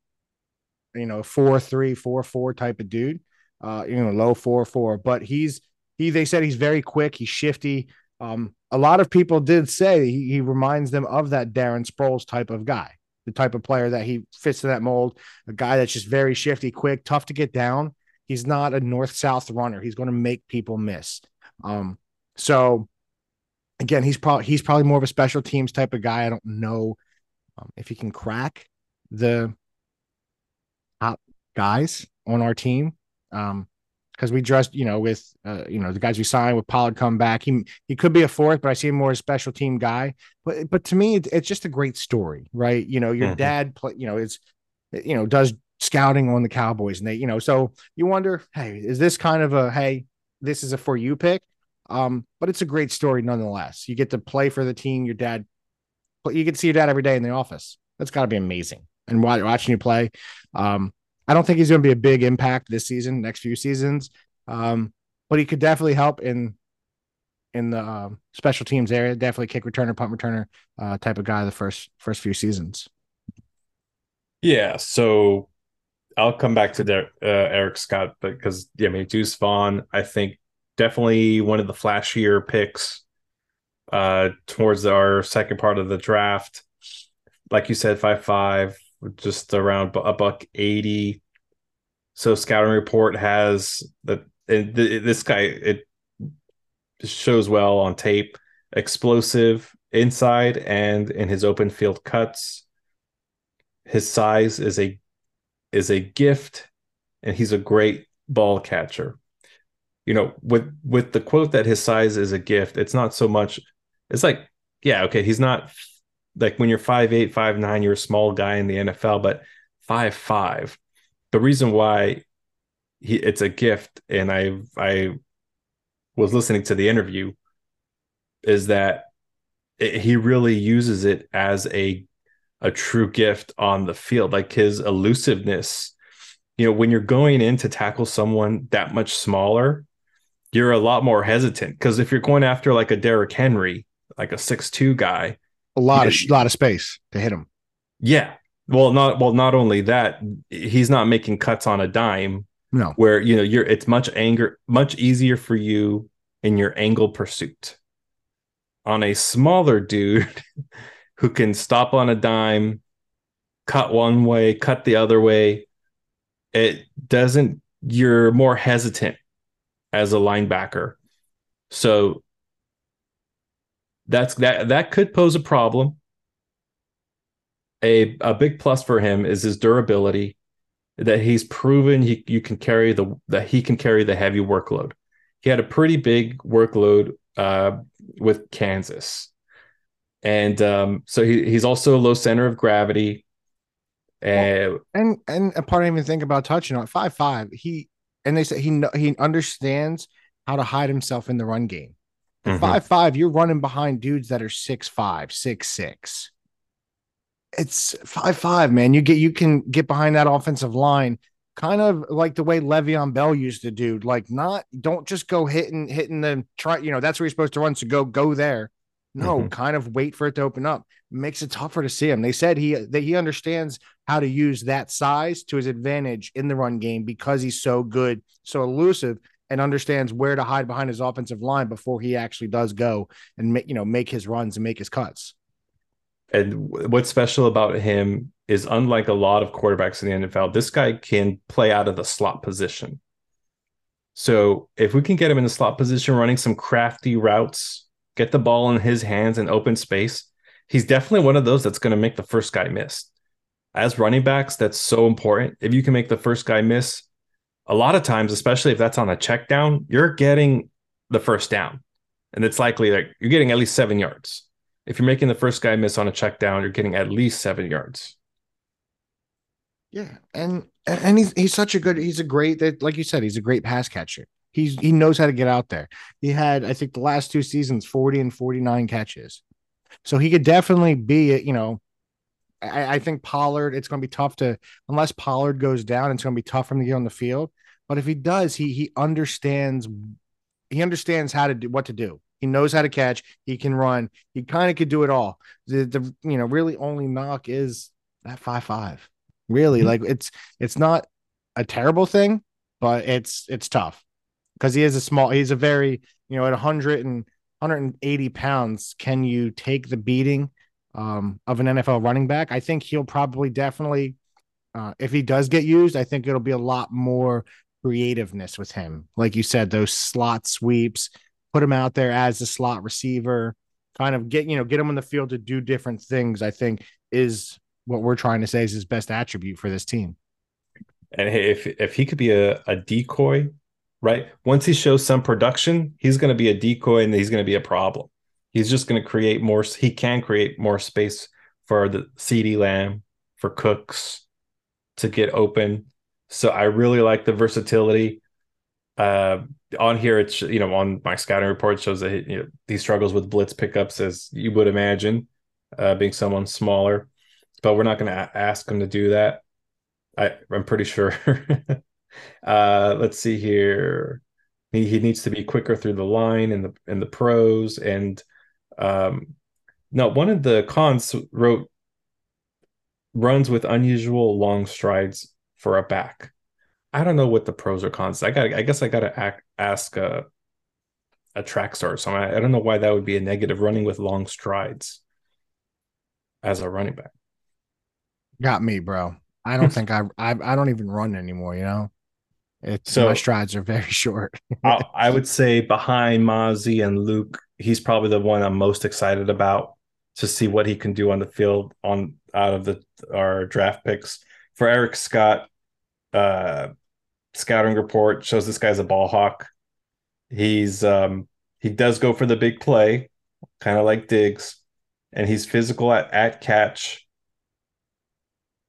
you know, four three four four type of dude. Uh, you know, low four four, but he's he. They said he's very quick. He's shifty. Um, a lot of people did say he, he reminds them of that Darren Sproles type of guy, the type of player that he fits in that mold, a guy that's just very shifty, quick, tough to get down. He's not a north south runner. He's going to make people miss. Um, so again, he's probably he's probably more of a special teams type of guy. I don't know um, if he can crack the top guys on our team. Um, because we just you know with uh, you know the guys we signed with Pollard come back. He he could be a fourth, but I see him more as a special team guy. But but to me, it's just a great story, right? You know, your mm-hmm. dad play, you know, it's you know does scouting on the Cowboys, and they you know so you wonder, hey, is this kind of a hey, this is a for you pick? Um, but it's a great story nonetheless. You get to play for the team. Your dad, you get to see your dad every day in the office. That's got to be amazing. And watching you play, um, I don't think he's going to be a big impact this season, next few seasons. Um, but he could definitely help in in the uh, special teams area. Definitely kick returner, punt returner uh, type of guy the first first few seasons. Yeah, so I'll come back to the, uh, Eric Scott because yeah, I mean Deuce Vaughn, I think definitely one of the flashier picks uh, towards our second part of the draft. Like you said, five five, just around a buck 80. So scouting report has that this guy it shows well on tape, explosive inside and in his open field cuts. His size is a is a gift and he's a great ball catcher. You know, with with the quote that his size is a gift, it's not so much it's like yeah, okay, he's not like when you're five eight, five nine, you're a small guy in the NFL, but five five. The reason why he it's a gift, and I I was listening to the interview. Is that it, he really uses it as a a true gift on the field, like his elusiveness. You know, when you're going in to tackle someone that much smaller, you're a lot more hesitant because if you're going after like a Derrick Henry, like a six two guy, a lot of lot of space to hit him. Yeah. Well, not well. Not only that, he's not making cuts on a dime. No. Where you know you're, it's much anger, much easier for you in your angle pursuit. On a smaller dude who can stop on a dime, cut one way, cut the other way, it doesn't. You're more hesitant as a linebacker. So that's that that could pose a problem. A a big plus for him is his durability that he's proven he you can carry the that he can carry the heavy workload. He had a pretty big workload uh, with Kansas. And um, so he, he's also a low center of gravity. Uh, and and a part I even think about touching on five five. He and they say he he understands how to hide himself in the run game. Mm-hmm. Five five, you're running behind dudes that are six five, six six. It's five five, man. You get you can get behind that offensive line, kind of like the way Le'Veon Bell used to do. Like, not don't just go hitting hitting the try. You know that's where you're supposed to run. So go go there. No, mm-hmm. kind of wait for it to open up. Makes it tougher to see him. They said he that he understands how to use that size to his advantage in the run game because he's so good, so elusive, and understands where to hide behind his offensive line before he actually does go and make you know make his runs and make his cuts. And what's special about him is unlike a lot of quarterbacks in the NFL, this guy can play out of the slot position. So if we can get him in the slot position running some crafty routes get the ball in his hands in open space, he's definitely one of those that's going to make the first guy miss. As running backs, that's so important. If you can make the first guy miss, a lot of times, especially if that's on a check down, you're getting the first down. And it's likely that you're getting at least seven yards. If you're making the first guy miss on a check down, you're getting at least seven yards. Yeah. And and he's he's such a good, he's a great like you said, he's a great pass catcher. He's he knows how to get out there. He had, I think, the last two seasons, 40 and 49 catches. So he could definitely be, you know, I, I think Pollard, it's going to be tough to, unless Pollard goes down, it's going to be tough for him to get on the field. But if he does, he he understands he understands how to do what to do. He knows how to catch. He can run. He kind of could do it all. The the you know really only knock is that five five. Really, mm-hmm. like it's it's not a terrible thing, but it's it's tough because he is a small, he's a very, you know, at 100 and 180 pounds, can you take the beating um, of an NFL running back? I think he'll probably definitely, uh, if he does get used, I think it'll be a lot more creativeness with him. Like you said, those slot sweeps, put him out there as a slot receiver, kind of get, you know, get him on the field to do different things, I think is what we're trying to say is his best attribute for this team. And if if he could be a, a decoy right? Once he shows some production, he's going to be a decoy and he's going to be a problem. He's just going to create more. He can create more space for the CeeDee Lamb, for Cooks to get open. So I really like the versatility. Uh, on here, it's you know on my scouting report shows that you know, he struggles with blitz pickups as you would imagine, uh, being someone smaller. But we're not going to ask him to do that. I, I'm pretty sure Uh, let's see here. He, he needs to be quicker through the line in the in the pros. And um, no, one of the cons wrote runs with unusual long strides for a back. I don't know what the pros or cons. I got. I guess I got to ask a a track star. So I, I don't know why that would be a negative. Running with long strides as a running back. Got me, bro. I don't think I, I I don't even run anymore. You know. It's so my strides are very short. I, I, would say behind Mazi and Luke, he's probably the one I'm most excited about to see what he can do on the field on out of the our draft picks. For Eric Scott, uh, scouting report shows this guy's a ball hawk. He's um, he does go for the big play, kind of like Diggs, and he's physical at, at catch.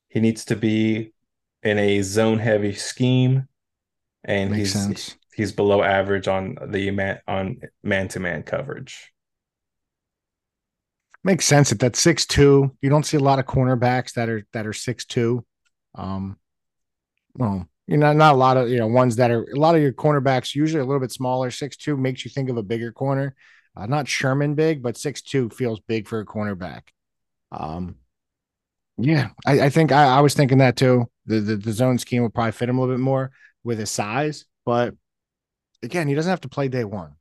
He needs to be in a zone heavy scheme and Makes he's sense. he's below average on the man on man to man coverage. Makes sense at that six two. You don't see a lot of cornerbacks that are that are six two. Um, well, you know, not a lot of you know ones that are a lot of your cornerbacks usually a little bit smaller. Six two makes you think of a bigger corner. Uh, not Sherman big, but six two feels big for a cornerback. Um, yeah, I, I think I, I, was thinking that too. The, the the zone scheme would probably fit him a little bit more with his size, but again, he doesn't have to play day one.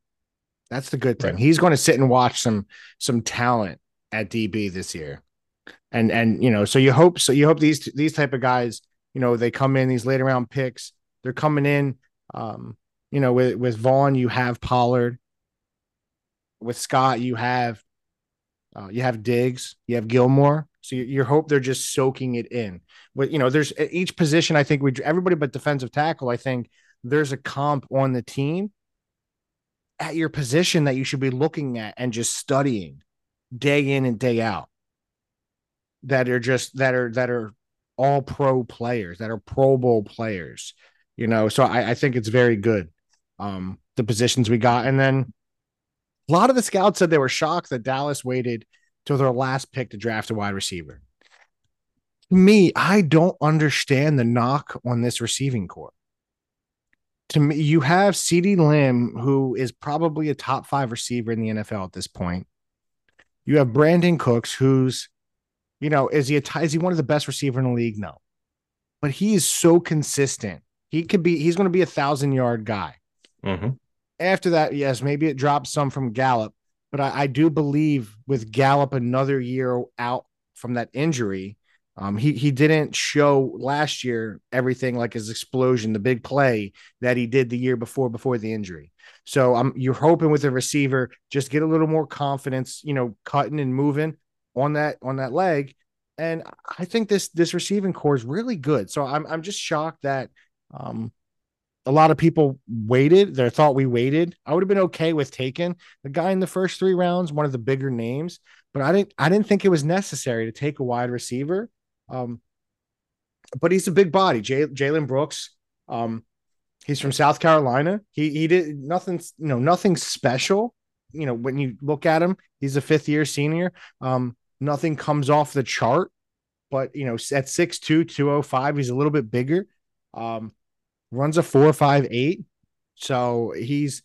That's the good thing. Right. He's going to sit and watch some some talent at DB this year, and and you know, so you hope so you hope these these type of guys, you know, they come in these late round picks. They're coming in, um, you know, with with Vaughn, you have Pollard. With Scott, you have uh, you have Diggs, you have Gilmore. So you, you hope they're just soaking it in. But you know, there's each position. I think we everybody but defensive tackle. I think there's a comp on the team at your position that you should be looking at and just studying day in and day out. That are just that are that are all pro players that are Pro Bowl players. You know, so I, I think it's very good. Um, the positions we got, and then a lot of the scouts said they were shocked that Dallas waited till their last pick to draft a wide receiver. Me, I don't understand the knock on this receiving corps. To me, you have CeeDee Lamb, who is probably a top five receiver in the NFL at this point. You have Brandin Cooks, who's, you know, is he a is he one of the best receiver in the league? No, but he is so consistent. He could be. He's going to be a thousand yard guy. Mm-hmm. After that, yes, maybe it drops some from Gallup, but I, I do believe with Gallup another year out from that injury, um, he he didn't show last year everything like his explosion, the big play that he did the year before before the injury. So I'm you're hoping with a receiver just get a little more confidence, you know, cutting and moving on that on that leg. And I think this this receiving corps is really good. So I'm I'm just shocked that um a lot of people waited. They thought we waited. I would have been okay with taking the guy in the first three rounds, one of the bigger names, but I didn't. I didn't think it was necessary to take a wide receiver. Um, but he's a big body, Jalen Brooks. Um, he's from South Carolina. He he did nothing. You know, nothing special. You know, when you look at him, he's a fifth year senior. Um, nothing comes off the chart, but you know, at 6'2", 205, he's a little bit bigger. Um, runs a four five eight. So he's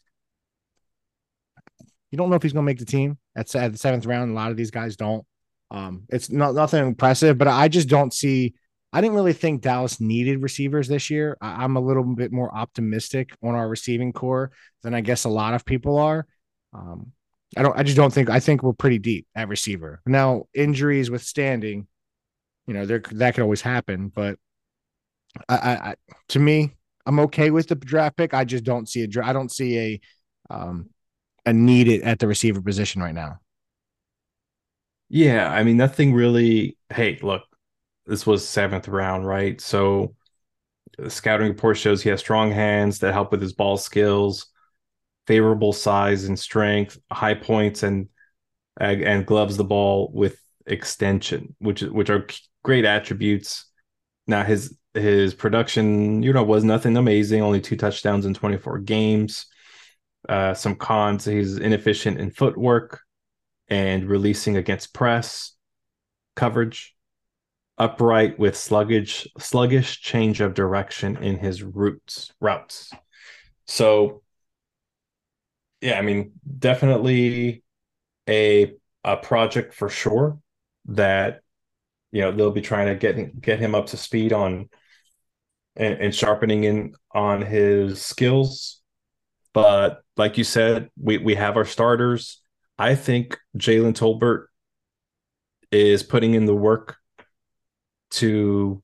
you don't know if he's gonna make the team at, at the seventh round. A lot of these guys don't. Um, it's not nothing impressive, but I just don't see. I didn't really think Dallas needed receivers this year. I, am a little bit more optimistic on our receiving corps than I guess a lot of people are. Um, I don't. I just don't think. I think we're pretty deep at receiver now. Injuries withstanding, you know, there that could always happen. But I, I, to me, I'm okay with the draft pick. I just don't see a I don't see a um a need at the receiver position right now. Yeah, I mean nothing really. Hey, look, this was seventh round, right? So the scouting report shows he has strong hands that help with his ball skills, favorable size and strength, high points and and gloves the ball with extension, which which are great attributes. Now his his production, you know, was nothing amazing. Only two touchdowns in 24 games. Uh, some cons: he's inefficient in footwork and releasing against press coverage. Upright with sluggish, sluggish change of direction in his routes routes. So, yeah, I mean, definitely a a project for sure that you know they'll be trying to get get him up to speed on and, and sharpening in on his skills. But like you said, we, we have our starters. I think Jalen Tolbert is putting in the work to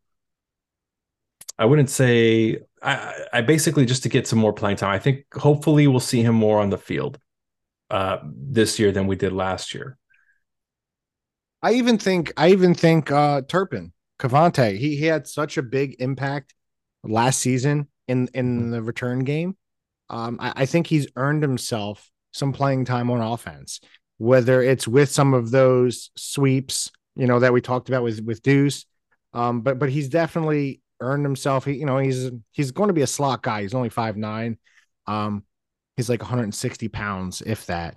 I wouldn't say I, I basically just to get some more playing time. I think hopefully we'll see him more on the field uh, this year than we did last year. I even think I even think uh Turpin, KaVontae, he, he had such a big impact last season in in mm-hmm. the return game. Um, I, I think he's earned himself some playing time on offense, whether it's with some of those sweeps, you know, that we talked about with with Deuce. Um, but but he's definitely earned himself. He, you know, he's he's going to be a slot guy. He's only five nine. Um, he's like 160 pounds, if that.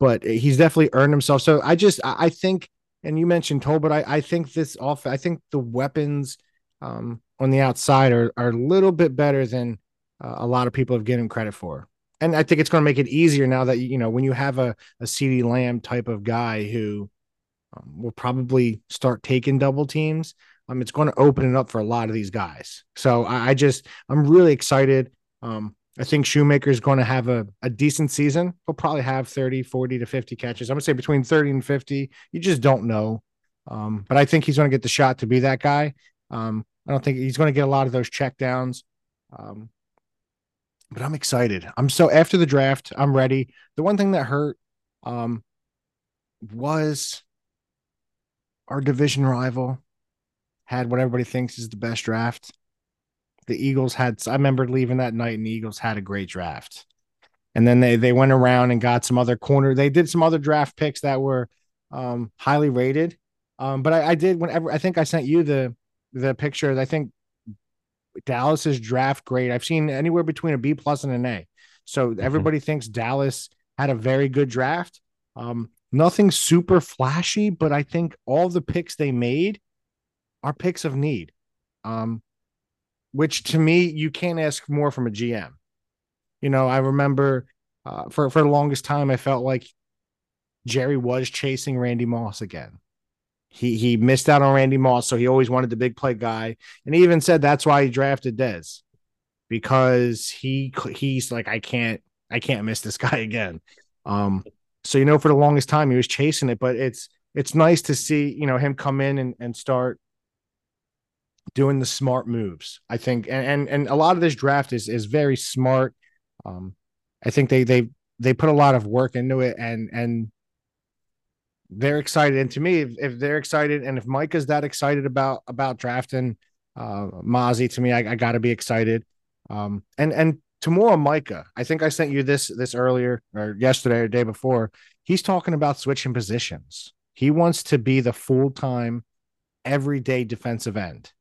But he's definitely earned himself. So I just I think, and you mentioned Tolbert, I I think this off. I think the weapons um, on the outside are are a little bit better than uh, a lot of people have given credit for. And I think it's going to make it easier now that you know when you have a a CeeDee Lamb type of guy who um, will probably start taking double teams. Um, it's going to open it up for a lot of these guys. So I, I just I'm really excited. Um, I think Schoonmaker is going to have a, a decent season. He'll probably have 30, 40 to 50 catches. I'm going to say between 30 and 50. You just don't know. Um, but I think he's going to get the shot to be that guy. Um, I don't think he's going to get a lot of those check downs. Um, but I'm excited. I'm so after the draft, I'm ready. The one thing that hurt um, was our division rival had what everybody thinks is the best draft. The Eagles had I remember leaving that night and the Eagles had a great draft. And then they they went around and got some other corner. They did some other draft picks that were um, highly rated. Um, but I, I did whenever I think I sent you the the picture. I think Dallas's draft grade. I've seen anywhere between a B plus and an A. So mm-hmm. everybody thinks Dallas had a very good draft. Um, nothing super flashy, but I think all the picks they made are picks of need. Um, which to me, you can't ask more from a GM. You know, I remember uh, for for the longest time, I felt like Jerry was chasing Randy Moss again. He he missed out on Randy Moss, so he always wanted the big play guy, and he even said that's why he drafted Dez because he he's like I can't I can't miss this guy again. Um, so you know, for the longest time he was chasing it, but it's it's nice to see you know him come in and, and start doing the smart moves. I think, and and, and a lot of this draft is is very smart. Um, I think they they they put a lot of work into it, and and they're excited. And to me, if, if they're excited, and if Micah's that excited about about drafting uh Mazi, to me, I, I got to be excited. Um, and and tomorrow, Micah, I think I sent you this this earlier or yesterday or day before. He's talking about switching positions. He wants to be the full time, everyday defensive end.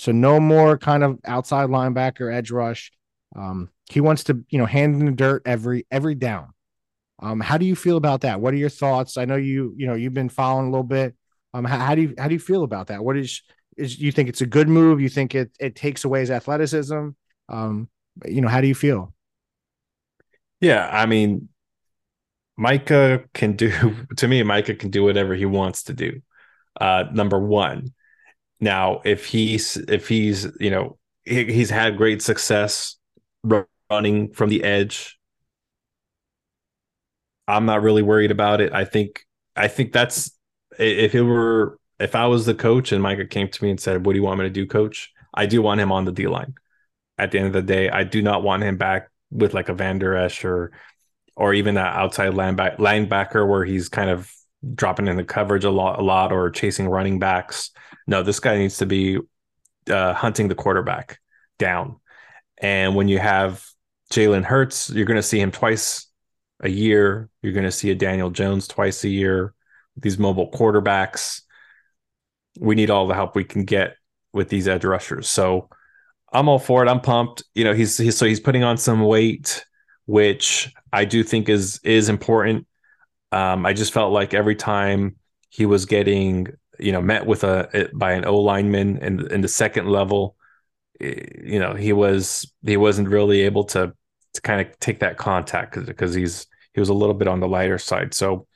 So no more kind of outside linebacker, edge rush. Um, he wants to, you know, hand in the dirt every every down. Um, how do you feel about that? What are your thoughts? I know you, you know, you've been following a little bit. Um, how, how do you how do you feel about that? What is is you think it's a good move? You think it it takes away his athleticism? Um, you know, how do you feel? Yeah, I mean, Micah can do to me. Micah can do whatever he wants to do. Uh, number one, now, if he's if he's you know he, he's had great success running from the edge, I'm not really worried about it. I think I think that's if it were if I was the coach and Micah came to me and said, "What do you want me to do, coach?" I do want him on the D line. At the end of the day, I do not want him back with like a Vander Esch or or even that outside linebacker linebacker where he's kind of dropping in the coverage a lot, a lot, or chasing running backs. No, this guy needs to be uh, hunting the quarterback down. And when you have Jalen Hurts, you're going to see him twice a year. You're going to see a Daniel Jones twice a year. These mobile quarterbacks, we need all the help we can get with these edge rushers. So I'm all for it. I'm pumped. You know, he's, he's so he's putting on some weight, which I do think is is important. Um, I just felt like every time he was getting, you know, met with a by an O lineman in in the second level, eh, you know, he was he wasn't really able to to kind of take that contact because he's he was a little bit on the lighter side. So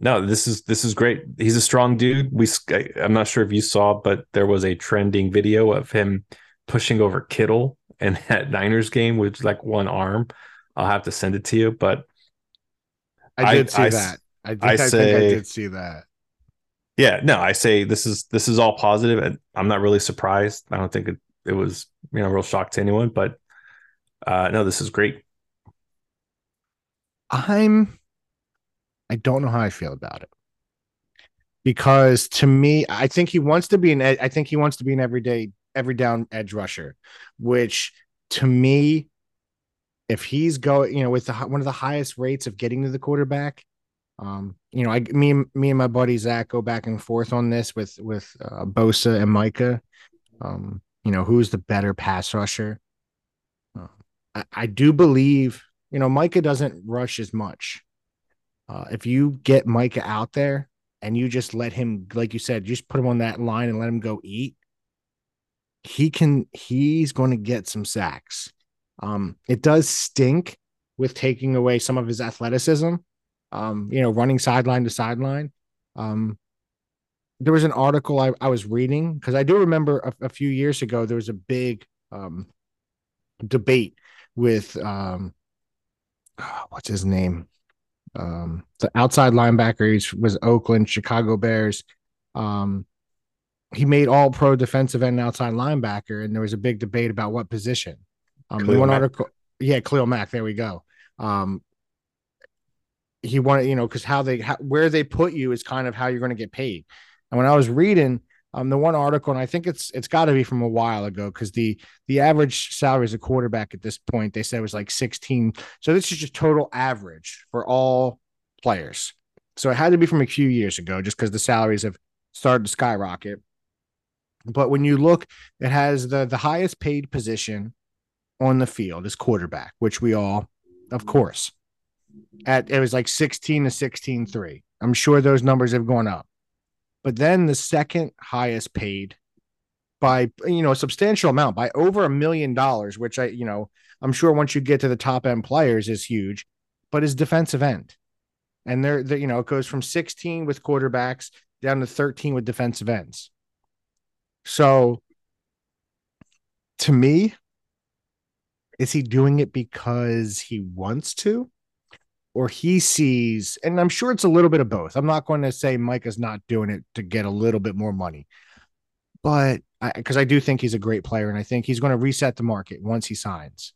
no, this is this is great. He's a strong dude. We I'm not sure if you saw, but there was a trending video of him pushing over Kittle in that Niners game with like one arm. I'll have to send it to you, but I did see I, that. I, I, I say, think I did see that. Yeah, no, I say this is this is all positive, and I'm not really surprised. I don't think it, it was you know real shock to anyone, but uh, no, this is great. I'm. I don't know how I feel about it because to me, I think he wants to be an. I think he wants to be an everyday every down edge rusher, which to me if he's going, you know, with the, one of the highest rates of getting to the quarterback, um, you know, I me me and my buddy Zach go back and forth on this with with uh, Bosa and Micah. Um, you know, who's the better pass rusher. Uh, I, I, do believe, you know, Micah doesn't rush as much. Uh, if you get Micah out there and you just let him, like you said, just put him on that line and let him go eat, he can, he's going to get some sacks. Um, it does stink with taking away some of his athleticism, um, you know, running sideline to sideline. Um, there was an article I, I was reading because I do remember a, a, few years ago there was a big um, debate with um, what's his name, um, the outside linebacker was Oakland Chicago Bears. Um, he made all pro defensive end outside linebacker, and there was a big debate about what position. Um, one Mack. article, yeah, Khalil Mack. There we go. Um, he wanted, you know, because how they, how, where they put you is kind of how you're going to get paid. And when I was reading um, the one article, and I think it's it's got to be from a while ago because the the average salary as a quarterback at this point they said was like 16. So this is just total average for all players. So it had to be from a few years ago, just because the salaries have started to skyrocket. But when you look, it has the the highest paid position on the field is quarterback, which we all, of course, at it was like 16 to 16 3. I'm sure those numbers have gone up. But then the second highest paid by you know a substantial amount by over a million dollars, which I you know I'm sure once you get to the top end players is huge, but is defensive end, and they're you know it goes from 16 with quarterbacks down to 13 with defensive ends. So to me, is he doing it because he wants to? or he sees, and I'm sure it's a little bit of both. I'm not going to say Mike is not doing it to get a little bit more money, but because I, I, do think he's a great player and I think he's going to reset the market once he signs.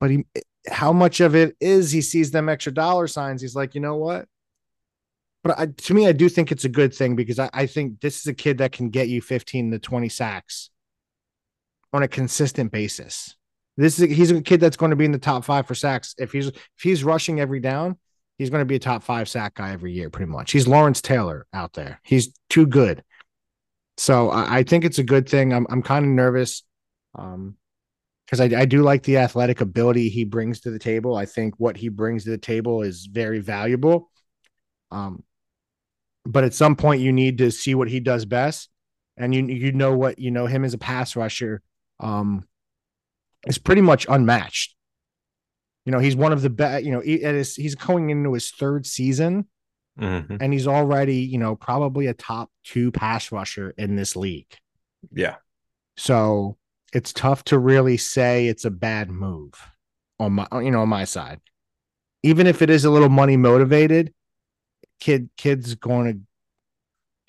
But he, how much of it is he sees them extra dollar signs? He's like, you know what? But I, to me, I do think it's a good thing because I, I think this is a kid that can get you 15 to 20 sacks on a consistent basis. This is he's a kid that's going to be in the top five for sacks. If he's if he's rushing every down, he's going to be a top five sack guy every year, pretty much. He's Lawrence Taylor out there. He's too good. So I, I think it's a good thing. I'm I'm kind of nervous. Um, because I, I do like the athletic ability he brings to the table. I think what he brings to the table is very valuable. Um, but at some point you need to see what he does best, and you you know what you know him as a pass rusher. Um, is pretty much unmatched. You know, he's one of the best. You know, he, his, he's going into his third season, mm-hmm. and he's already, you know, probably a top two pass rusher in this league. Yeah. So it's tough to really say it's a bad move on my, you know, on my side. Even if it is a little money motivated, kid, kid's going to.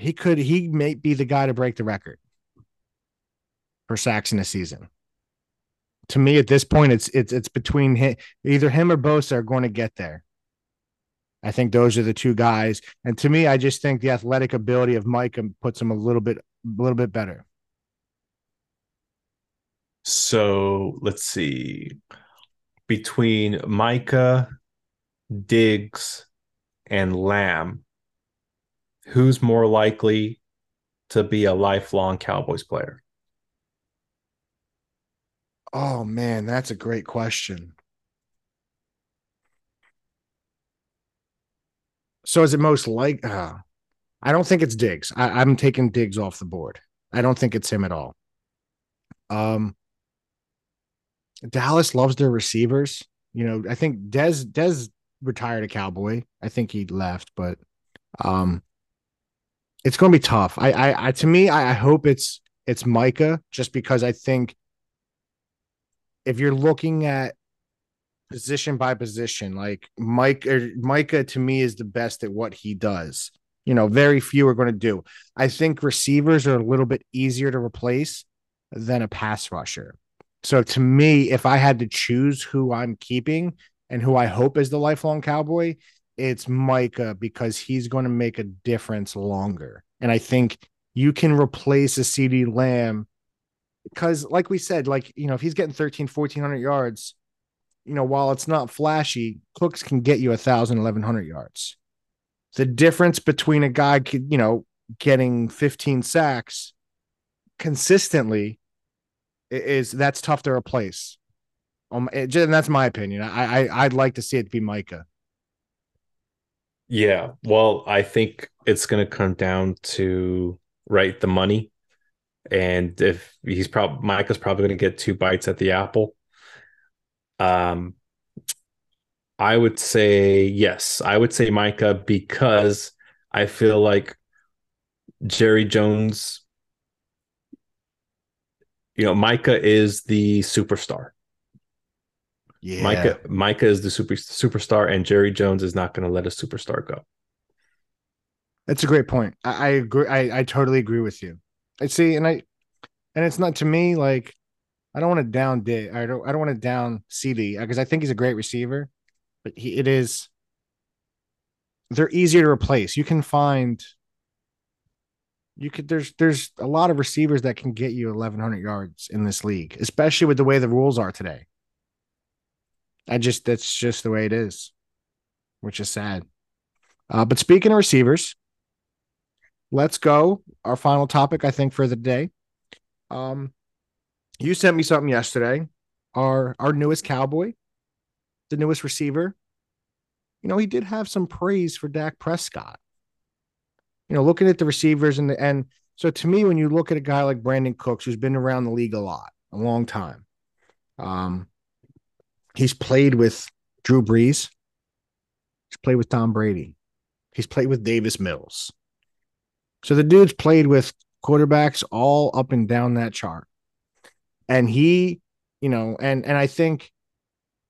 He could. He may be the guy to break the record for sacks in a season to me at this point, it's it's it's between him, either him or Bosa are going to get there. I think those are the two guys, and to me, I just think the athletic ability of Micah puts him a little bit a little bit better. So let's see, between Micah, Diggs, and Lamb, who's more likely to be a lifelong Cowboys player? Oh man, that's a great question. So is it most like uh, I don't think it's Diggs. I, I'm taking Diggs off the board. I don't think it's him at all. Um Dallas loves their receivers. You know, I think Dez Dez retired a cowboy. I think he left, but um it's gonna be tough. I I, I to me, I, I hope it's it's Micah just because I think if you're looking at position by position, like Mike or Micah to me is the best at what he does. You know, very few are going to do. I think receivers are a little bit easier to replace than a pass rusher. So to me, if I had to choose who I'm keeping and who I hope is the lifelong cowboy, it's Micah because he's going to make a difference longer. And I think you can replace a CeeDee Lamb because like we said like you know if he's getting 13 1400 yards you know while it's not flashy cooks can get you a thousand 1100 yards the difference between a guy you know getting 15 sacks consistently is that's tough to replace. Um, it, and that's my opinion. I, I I'd like to see it be Micah. Yeah, well, I think it's going to come down to right the money, and if he's probably Micah's probably going to get two bites at the apple. Um, I would say yes. I would say Micah because I feel like Jerry Jones, you know, Micah is the superstar. Yeah. Micah Micah is the super superstar, and Jerry Jones is not going to let a superstar go. That's a great point. I, I agree. I, I totally agree with you. I see, and I and it's not to me like I don't want to down. I don't I don't want to down CeeDee because I think he's a great receiver, but he it is they're easier to replace. You can find you could there's there's a lot of receivers that can get you 1100 yards in this league, especially with the way the rules are today. I just that's just the way it is, which is sad. Uh, but speaking of receivers, let's go. Our final topic, I think, for the day. Um, you sent me something yesterday. Our our newest cowboy, the newest receiver. You know, he did have some praise for Dak Prescott. You know, looking at the receivers and the and so to me, when you look at a guy like Brandin Cooks, who's been around the league a lot, a long time, um, He's played with Drew Brees. He's played with Tom Brady. He's played with Davis Mills. So the dude's played with quarterbacks all up and down that chart. And he, you know, and and I think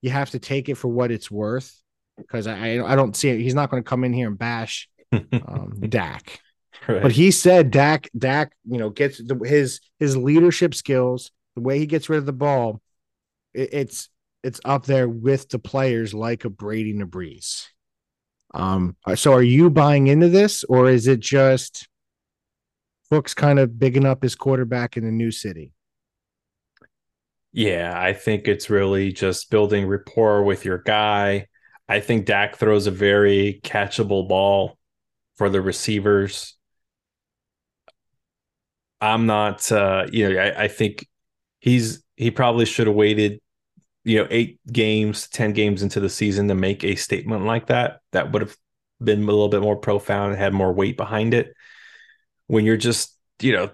you have to take it for what it's worth because I I don't see it. He's not going to come in here and bash um, Dak. Right. But he said Dak Dak, you know, gets the, his his leadership skills, the way he gets rid of the ball. It, it's it's up there with the players like a Brady and a Brees. Um, so are you buying into this, or is it just Cooks kind of bigging up his quarterback in a new city? Yeah, I think it's really just building rapport with your guy. I think Dak throws a very catchable ball for the receivers. I'm not, uh, you know, I, I think he's he probably should have waited you know, eight games, 10 games into the season to make a statement like that, that would have been a little bit more profound and had more weight behind it. When you're just, you know,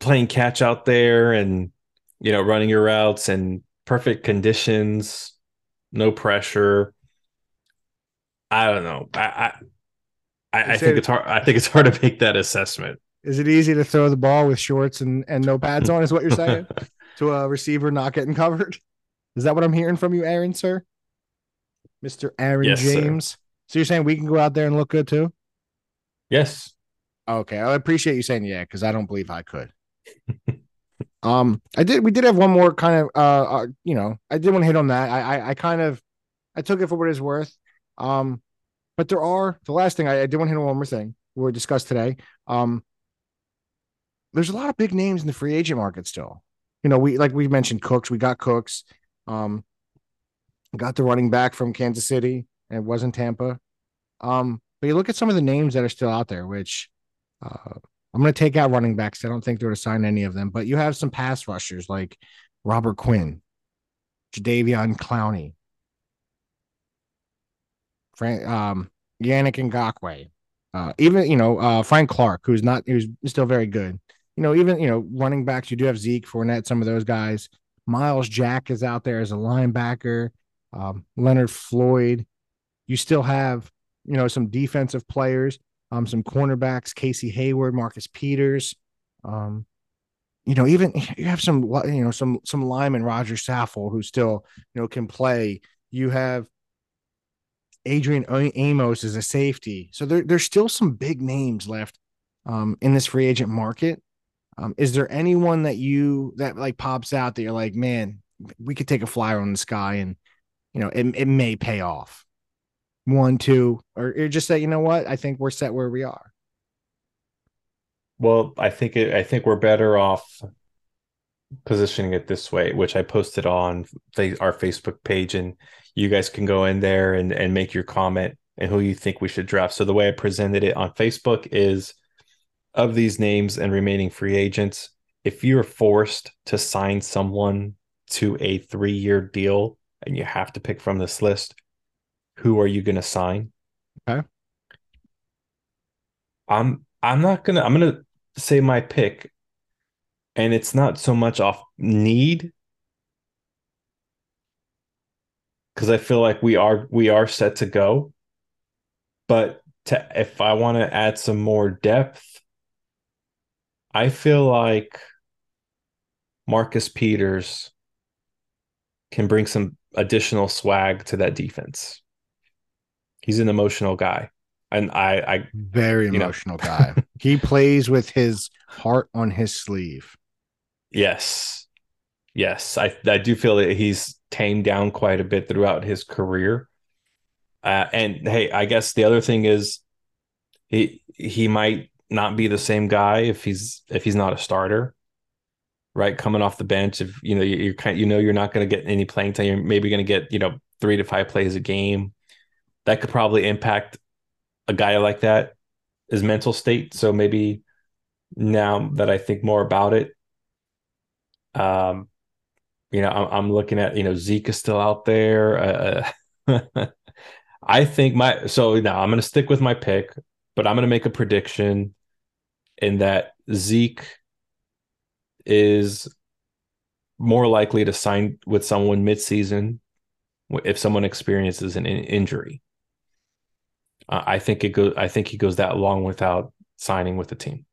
playing catch out there and, you know, running your routes and perfect conditions, no pressure. I don't know. I, I, I think it's hard. I think it's hard to make that assessment. Is it easy to throw the ball with shorts and, and no pads on? Is what you're saying to a receiver not getting covered? Is that what I'm hearing from you, Aaron, sir? Mr. Aaron yes, James. Sir. So you're saying we can go out there and look good too? Yes. Okay. I appreciate you saying yeah, because I don't believe I could. um, I did we did have one more kind of uh, uh you know, I did want to hit on that. I, I I kind of I took it for what it's worth. Um, but there are the last thing I, I did want to hit on one more thing we discussed today. Um, there's a lot of big names in the free agent market still. You know, we like we mentioned Cooks, we got Cooks. Um, got the running back from Kansas City and it wasn't Tampa. Um, but you look at some of the names that are still out there, which uh, I'm going to take out running backs. I don't think they're going to sign any of them, but you have some pass rushers like Robert Quinn, Jadeveon Clowney, Frank, um, Yannick Ngakoue, uh, even you know uh, Frank Clark, who's not who's still very good. You know, even you know running backs. You do have Zeke, Fournette, some of those guys. Myles Jack is out there as a linebacker. Um, Leonard Floyd. You still have, you know, some defensive players, um, some cornerbacks, Casey Hayward, Marcus Peters. Um, you know, even you have some, you know, some some lineman Roger Saffold who still, you know, can play. You have Adrian Amos as a safety. So there, there's still some big names left um, in this free agent market. Um, is there anyone that you that like pops out that you're like, man, we could take a flyer on the sky and you know it, it may pay off? One, two, or, just say, you know what, I think we're set where we are. Well, I think it, I think we're better off positioning it this way, which I posted on our Facebook page, and you guys can go in there and and make your comment and who you think we should draft. So the way I presented it on Facebook is of these names and remaining free agents, if you're forced to sign someone to a three year deal and you have to pick from this list, who are you going to sign? Okay. I'm I'm not gonna I'm gonna say my pick, and it's not so much off need because I feel like we are we are set to go. But to, if I want to add some more depth, I feel like Marcus Peters can bring some additional swag to that defense. He's an emotional guy. And I, I very emotional know. guy. he plays with his heart on his sleeve. Yes. Yes. I, I do feel that he's tamed down quite a bit throughout his career. Uh, and hey, I guess the other thing is he he might not be the same guy if he's if he's not a starter right? Coming off the bench, if you know you're kind, you know you're not going to get any playing time. You're maybe going to get you know three to five plays a game. That could probably impact a guy like that, his mental state. So maybe now that I think more about it, um, you know, I'm, I'm looking at you know Zeke is still out there. Uh, I think my so now I'm going to stick with my pick, but I'm going to make a prediction in that Zeke is more likely to sign with someone midseason if someone experiences an injury. Uh, I think it goes. I think he goes that long without signing with the team.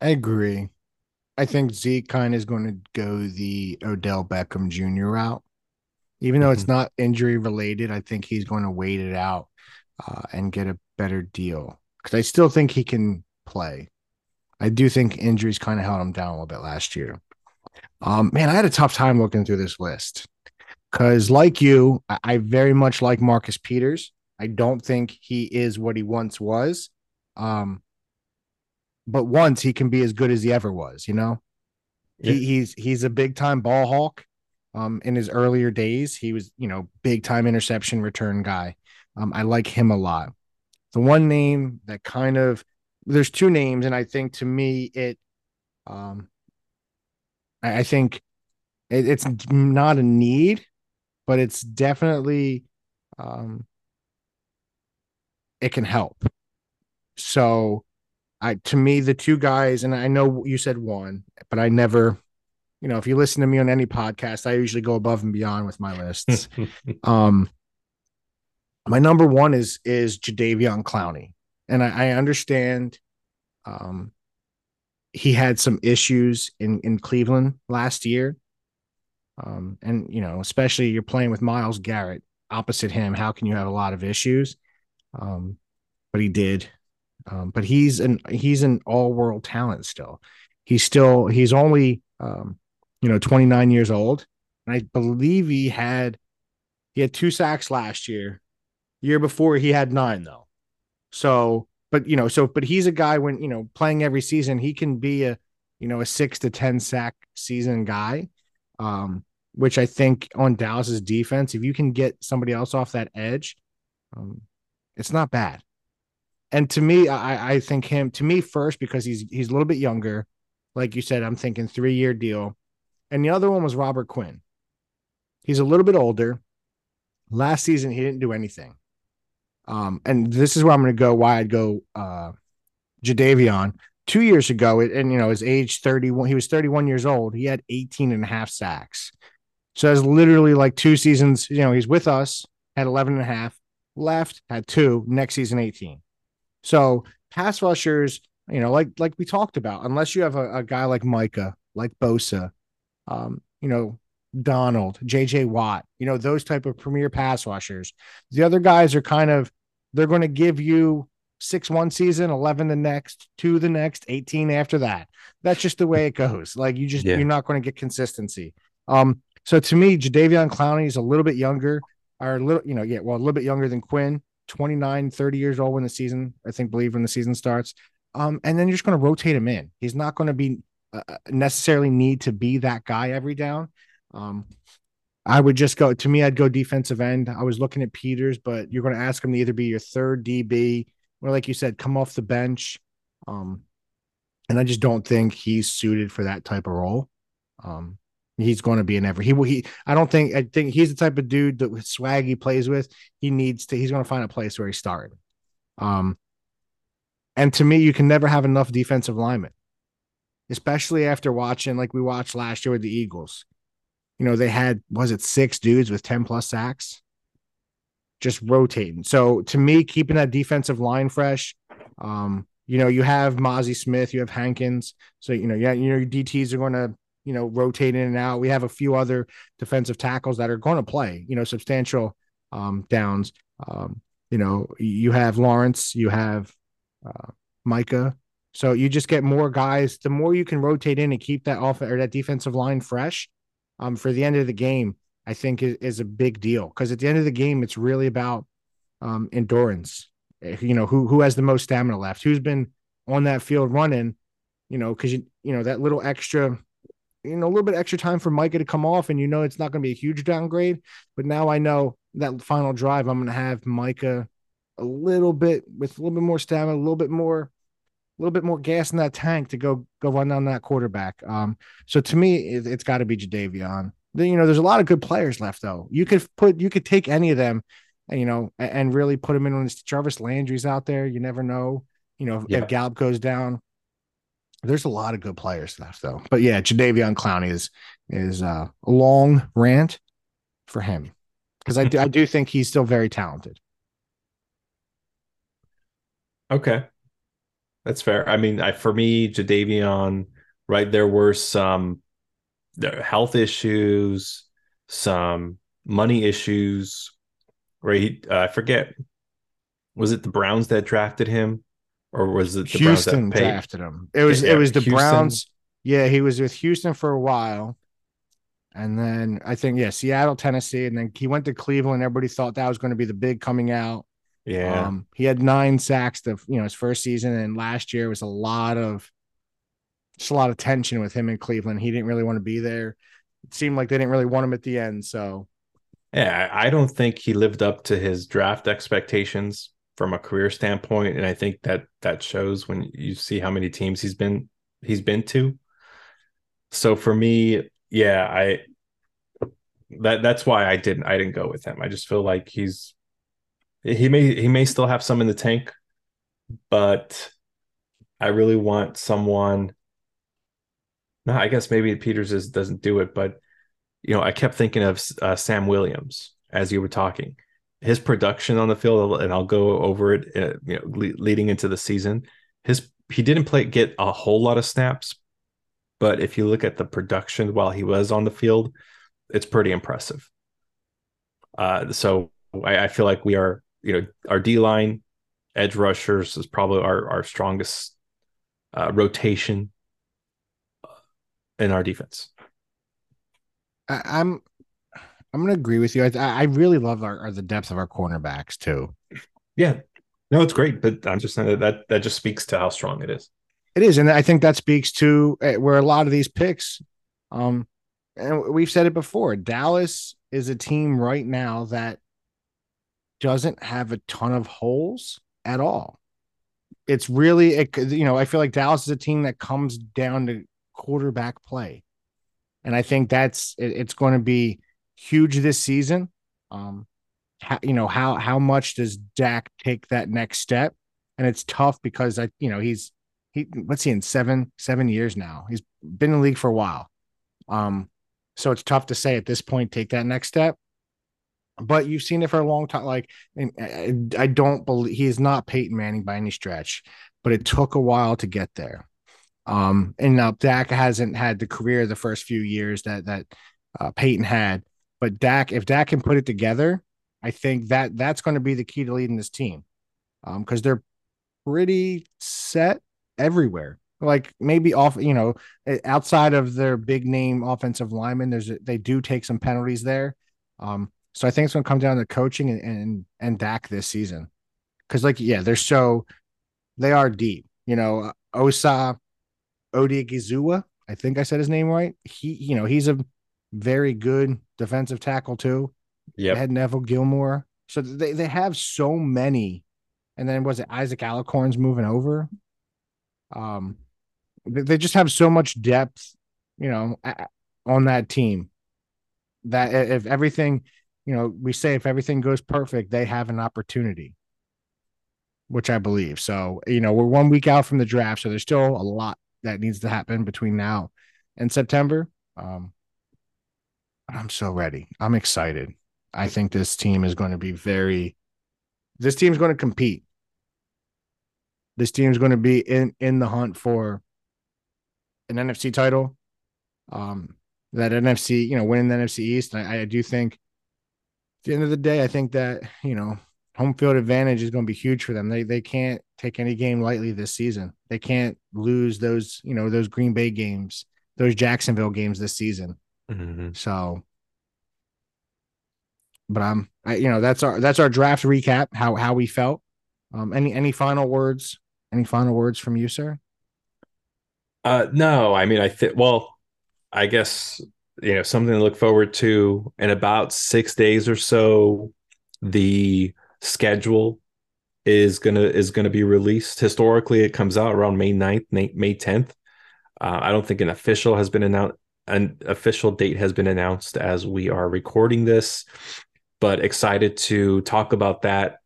I agree. I think Zeke kind of is going to go the Odell Beckham Jr. route, even though mm-hmm. it's not injury related. I think he's going to wait it out uh, and get a better deal because I still think he can play. I do think injuries kind of held him down a little bit last year. Um, man, I had a tough time looking through this list because, like you, I, I very much like Marcus Peters. I don't think he is what he once was. Um, but once he can be as good as he ever was, you know. Yeah. He, he's he's a big time ball hawk. Um, in his earlier days, he was you know big time interception return guy. Um, I like him a lot. The one name that kind of there's two names, and I think to me it, um, I, I think it, it's not a need, but it's definitely, um, it can help. So, I to me the two guys, and I know you said one, but I never, you know, if you listen to me on any podcast, I usually go above and beyond with my lists. um, my number one is is Jadeveon Clowney and I, I understand um, he had some issues in in Cleveland last year. Um, and you know, especially you're playing with Myles Garrett opposite him. How can you have a lot of issues? Um, but he did. Um, but he's an he's an all world talent still. He's still he's only um, you know 29 years old, and I believe he had he had two sacks last year. Year before he had nine though. So, but you know, so but he's a guy when you know playing every season, he can be a you know a six to ten sack season guy. Um, which I think on Dallas's defense, if you can get somebody else off that edge, um, it's not bad. And to me, I, I think him to me first because he's he's a little bit younger. Like you said, I'm thinking three year deal. And the other one was Robert Quinn. He's a little bit older. Last season, he didn't do anything. Um, and this is where I'm going to go. Why I'd go uh, Jadeveon two years ago, and you know, his age 31, he was 31 years old. He had 18 and a half sacks. So it's literally like two seasons. You know, he's with us, had 11 and a half, left, had two, next season 18. So pass rushers, you know, like like we talked about, unless you have a, a guy like Micah, like Bosa, um, you know, Donald, JJ Watt, you know, those type of premier pass rushers. The other guys are kind of they're going to give you six one season, 11 the next, two the next, 18 after that. That's just the way it goes. Like you just, yeah. you're not going to get consistency. Um, so to me, Jadeveon Clowney is a little bit younger, or a little, you know, yeah, well, a little bit younger than Quinn, 29, 30 years old when the season, I think, believe when the season starts. Um, and then you're just going to rotate him in. He's not going to be uh, necessarily need to be that guy every down. Um, I would just go to me, I'd go defensive end. I was looking at Peters, but you're going to ask him to either be your third DB or, like you said, come off the bench. Um, and I just don't think he's suited for that type of role. Um, he's going to be an ever he will he I don't think I think he's the type of dude that with swag he plays with he needs to he's going to find a place where he started. Um, and to me, you can never have enough defensive linemen, especially after watching like we watched last year with the Eagles. You know, they had was it six dudes with 10 plus sacks just rotating. So to me, keeping that defensive line fresh, um, you know, you have Mazi Smith, you have Hankins. So, you know, yeah, you know, your DTs are going to, you know, rotate in and out. We have a few other defensive tackles that are going to play, you know, substantial um, downs. Um, you know, you have Lawrence, you have uh, Micah. So you just get more guys. The more you can rotate in and keep that off or that defensive line fresh um, for the end of the game, I think is, is a big deal because at the end of the game, it's really about um, endurance. Eh, you know, who who has the most stamina left? Who's been on that field running? You know, because you you know that little extra, you know, a little bit extra time for Micah to come off, and you know it's not going to be a huge downgrade. But now I know that final drive, I'm going to have Micah a little bit with a little bit more stamina, a little bit more, a little bit more gas in that tank to go go run down that quarterback. Um, so to me, it, has got to be Jadeveon you know, there's a lot of good players left though. You could put, you could take any of them, you know, and really put them in when Jarvis Landry's out there. You never know, you know, yeah. if Gallup goes down. There's a lot of good players left though. But yeah, Jadeveon Clowney is is uh, a long rant for him because I do, I do think he's still very talented. Okay, that's fair. I mean, I, for me, Jadeveon, right? There were some their health issues, some money issues. Right, uh, I forget. Was it the Browns that drafted him, or was it the Houston Browns that drafted him? It was yeah, it was the Houston. Browns. Yeah, he was with Houston for a while, and then I think yeah, Seattle, Tennessee, and then he went to Cleveland. Everybody thought that was going to be the big coming out. Yeah, um, he had nine sacks the you know his first season, and last year was a lot of just a lot of tension with him in Cleveland. He didn't really want to be there. It seemed like they didn't really want him at the end. So, yeah, I don't think he lived up to his draft expectations from a career standpoint, and I think that that shows when you see how many teams he's been he's been to. So for me, yeah, I that that's why I didn't I didn't go with him. I just feel like he's he may he may still have some in the tank, but I really want someone no, I guess maybe Peters is, doesn't do it, but you know, I kept thinking of uh, Sam Williams as you were talking. His production on the field, and I'll go over it. Uh, you know, le- leading into the season, his he didn't play get a whole lot of snaps, but if you look at the production while he was on the field, it's pretty impressive. Uh, so I, I feel like we are, you know, our D line, edge rushers is probably our our strongest uh, rotation in our defense. I'm, I'm going to agree with you. I, I really love our, our, the depth of our cornerbacks too. Yeah, no, it's great, but I'm just saying that that just speaks to how strong it is. It is, and I think that speaks to eh, where a lot of these picks. Um, and we've said it before. Dallas is a team right now that doesn't have a ton of holes at all. It's really, it, you know, I feel like Dallas is a team that comes down to quarterback play. And I think that's it, it's going to be huge this season. Um, how, you know how how much does Dak take that next step? And it's tough because I you know he's he what's he in seven seven years now. He's been in the league for a while. Um, so it's tough to say at this point take that next step. But you've seen it for a long time. Like I, don't believe he is not Peyton Manning by any stretch, but it took a while to get there. Um, and now Dak hasn't had the career the first few years that that uh, Peyton had, but Dak, if Dak can put it together, I think that that's going to be the key to leading this team, um, because they're pretty set everywhere. Like maybe off, you know, outside of their big name offensive linemen, there's a, they do take some penalties there. Um, so I think it's going to come down to coaching and and, and Dak this season, because like yeah, they're so they are deep. You know, Osa, Odighizuwa. I think I said his name right. He, you know, he's a very good defensive tackle too. Yeah, had Neville Gallimore. So they they have so many, and then was it Isaac Alicorn's moving over? Um, they just have so much depth, you know, on that team that if everything, you know, we say if everything goes perfect, they have an opportunity, which I believe. So, you know, we're one week out from the draft, so there's still a lot that needs to happen between now and September. Um, I'm so ready. I'm excited. I think this team is going to be very. This team's going to compete. This team's going to be in in the hunt for an NFC title. Um, that NFC, you know, winning the NFC East. I, I do think at the end of the day, I think that, you know, home field advantage is going to be huge for them. They they can't take any game lightly this season. They can't lose those, you know, those Green Bay games, those Jacksonville games this season. Mm-hmm. So, but I'm, I, you know, that's our that's our draft recap. How how we felt. Um, any any final words? Any final words from you, sir? Uh, no, I mean, I think. Well, I guess you know something to look forward to in about six days or so. The schedule is gonna is gonna be released. Historically, it comes out around May 9th, May 10th. Uh, I don't think an official has been announced. An official date has been announced as we are recording this, but excited to talk about that.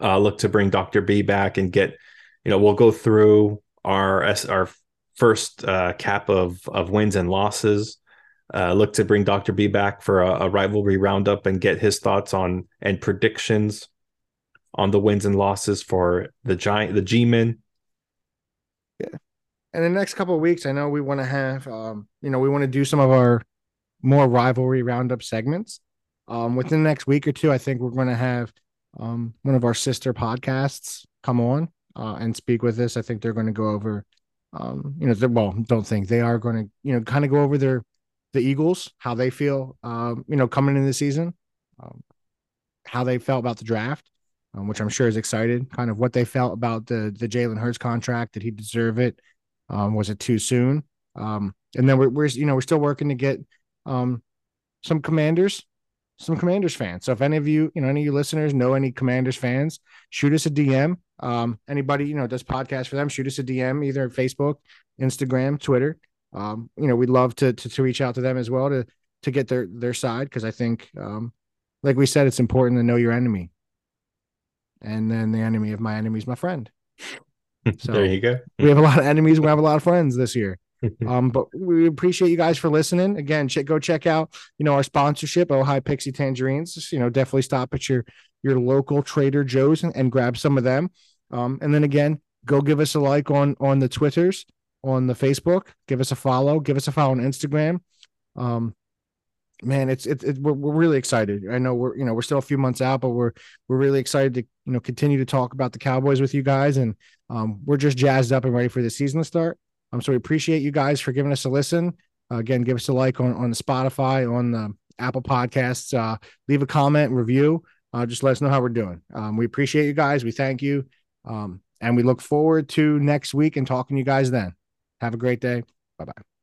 Uh, look to bring Dr. B back and get, you know, we'll go through our our first uh, cap of of wins and losses. Uh, look to bring Dr. B back for a, a, rivalry roundup and get his thoughts on and predictions on the wins and losses for the giant the G-men. Yeah. And the next couple of weeks, I know we want to have um, you know, we want to do some of our more rivalry roundup segments. Um, within the next week or two, I think we're going to have um, one of our sister podcasts come on uh, and speak with us. I think they're going to go over um, you know, well, don't think they are going to, you know, kind of go over their the Eagles, how they feel, um, you know, coming in the season, um, how they felt about the draft, um, which I'm sure is excited. Kind of what they felt about the the Jalen Hurts contract. Did he deserve it? Um, was it too soon? Um, and then we're, we're you know we're still working to get um, some Commanders some Commanders fans. So if any of you, you know, any of you listeners know any Commanders fans, shoot us a DM. Um, anybody, you know, does podcast for them, shoot us a DM either Facebook, Instagram, Twitter. Um, you know, we'd love to, to, to reach out to them as well to to get their their side because I think um, like we said, it's important to know your enemy. And then the enemy of my enemy is my friend. So there you go. we have a lot of enemies, we have a lot of friends this year. um, but we appreciate you guys for listening. Again, check go check out you know our sponsorship, Ojai Pixie Tangerines. Just, you know, definitely stop at your your local Trader Joe's and, and grab some of them. Um, and then again, go give us a like on on the Twitters, on the Facebook. Give us a follow. Give us a follow on Instagram. Um, man, it's it's it, we're, we're really excited. I know we're you know we're still a few months out, but we're we're really excited to you know continue to talk about the Cowboys with you guys, and um, we're just jazzed up and ready for the season to start. Um, so we appreciate you guys for giving us a listen. Uh, again, give us a like on on the Spotify, on the Apple Podcasts. Uh, leave a comment, review. Uh, just let us know how we're doing. Um, we appreciate you guys. We thank you. Um, and we look forward to next week and talking to you guys then. Have a great day. Bye bye.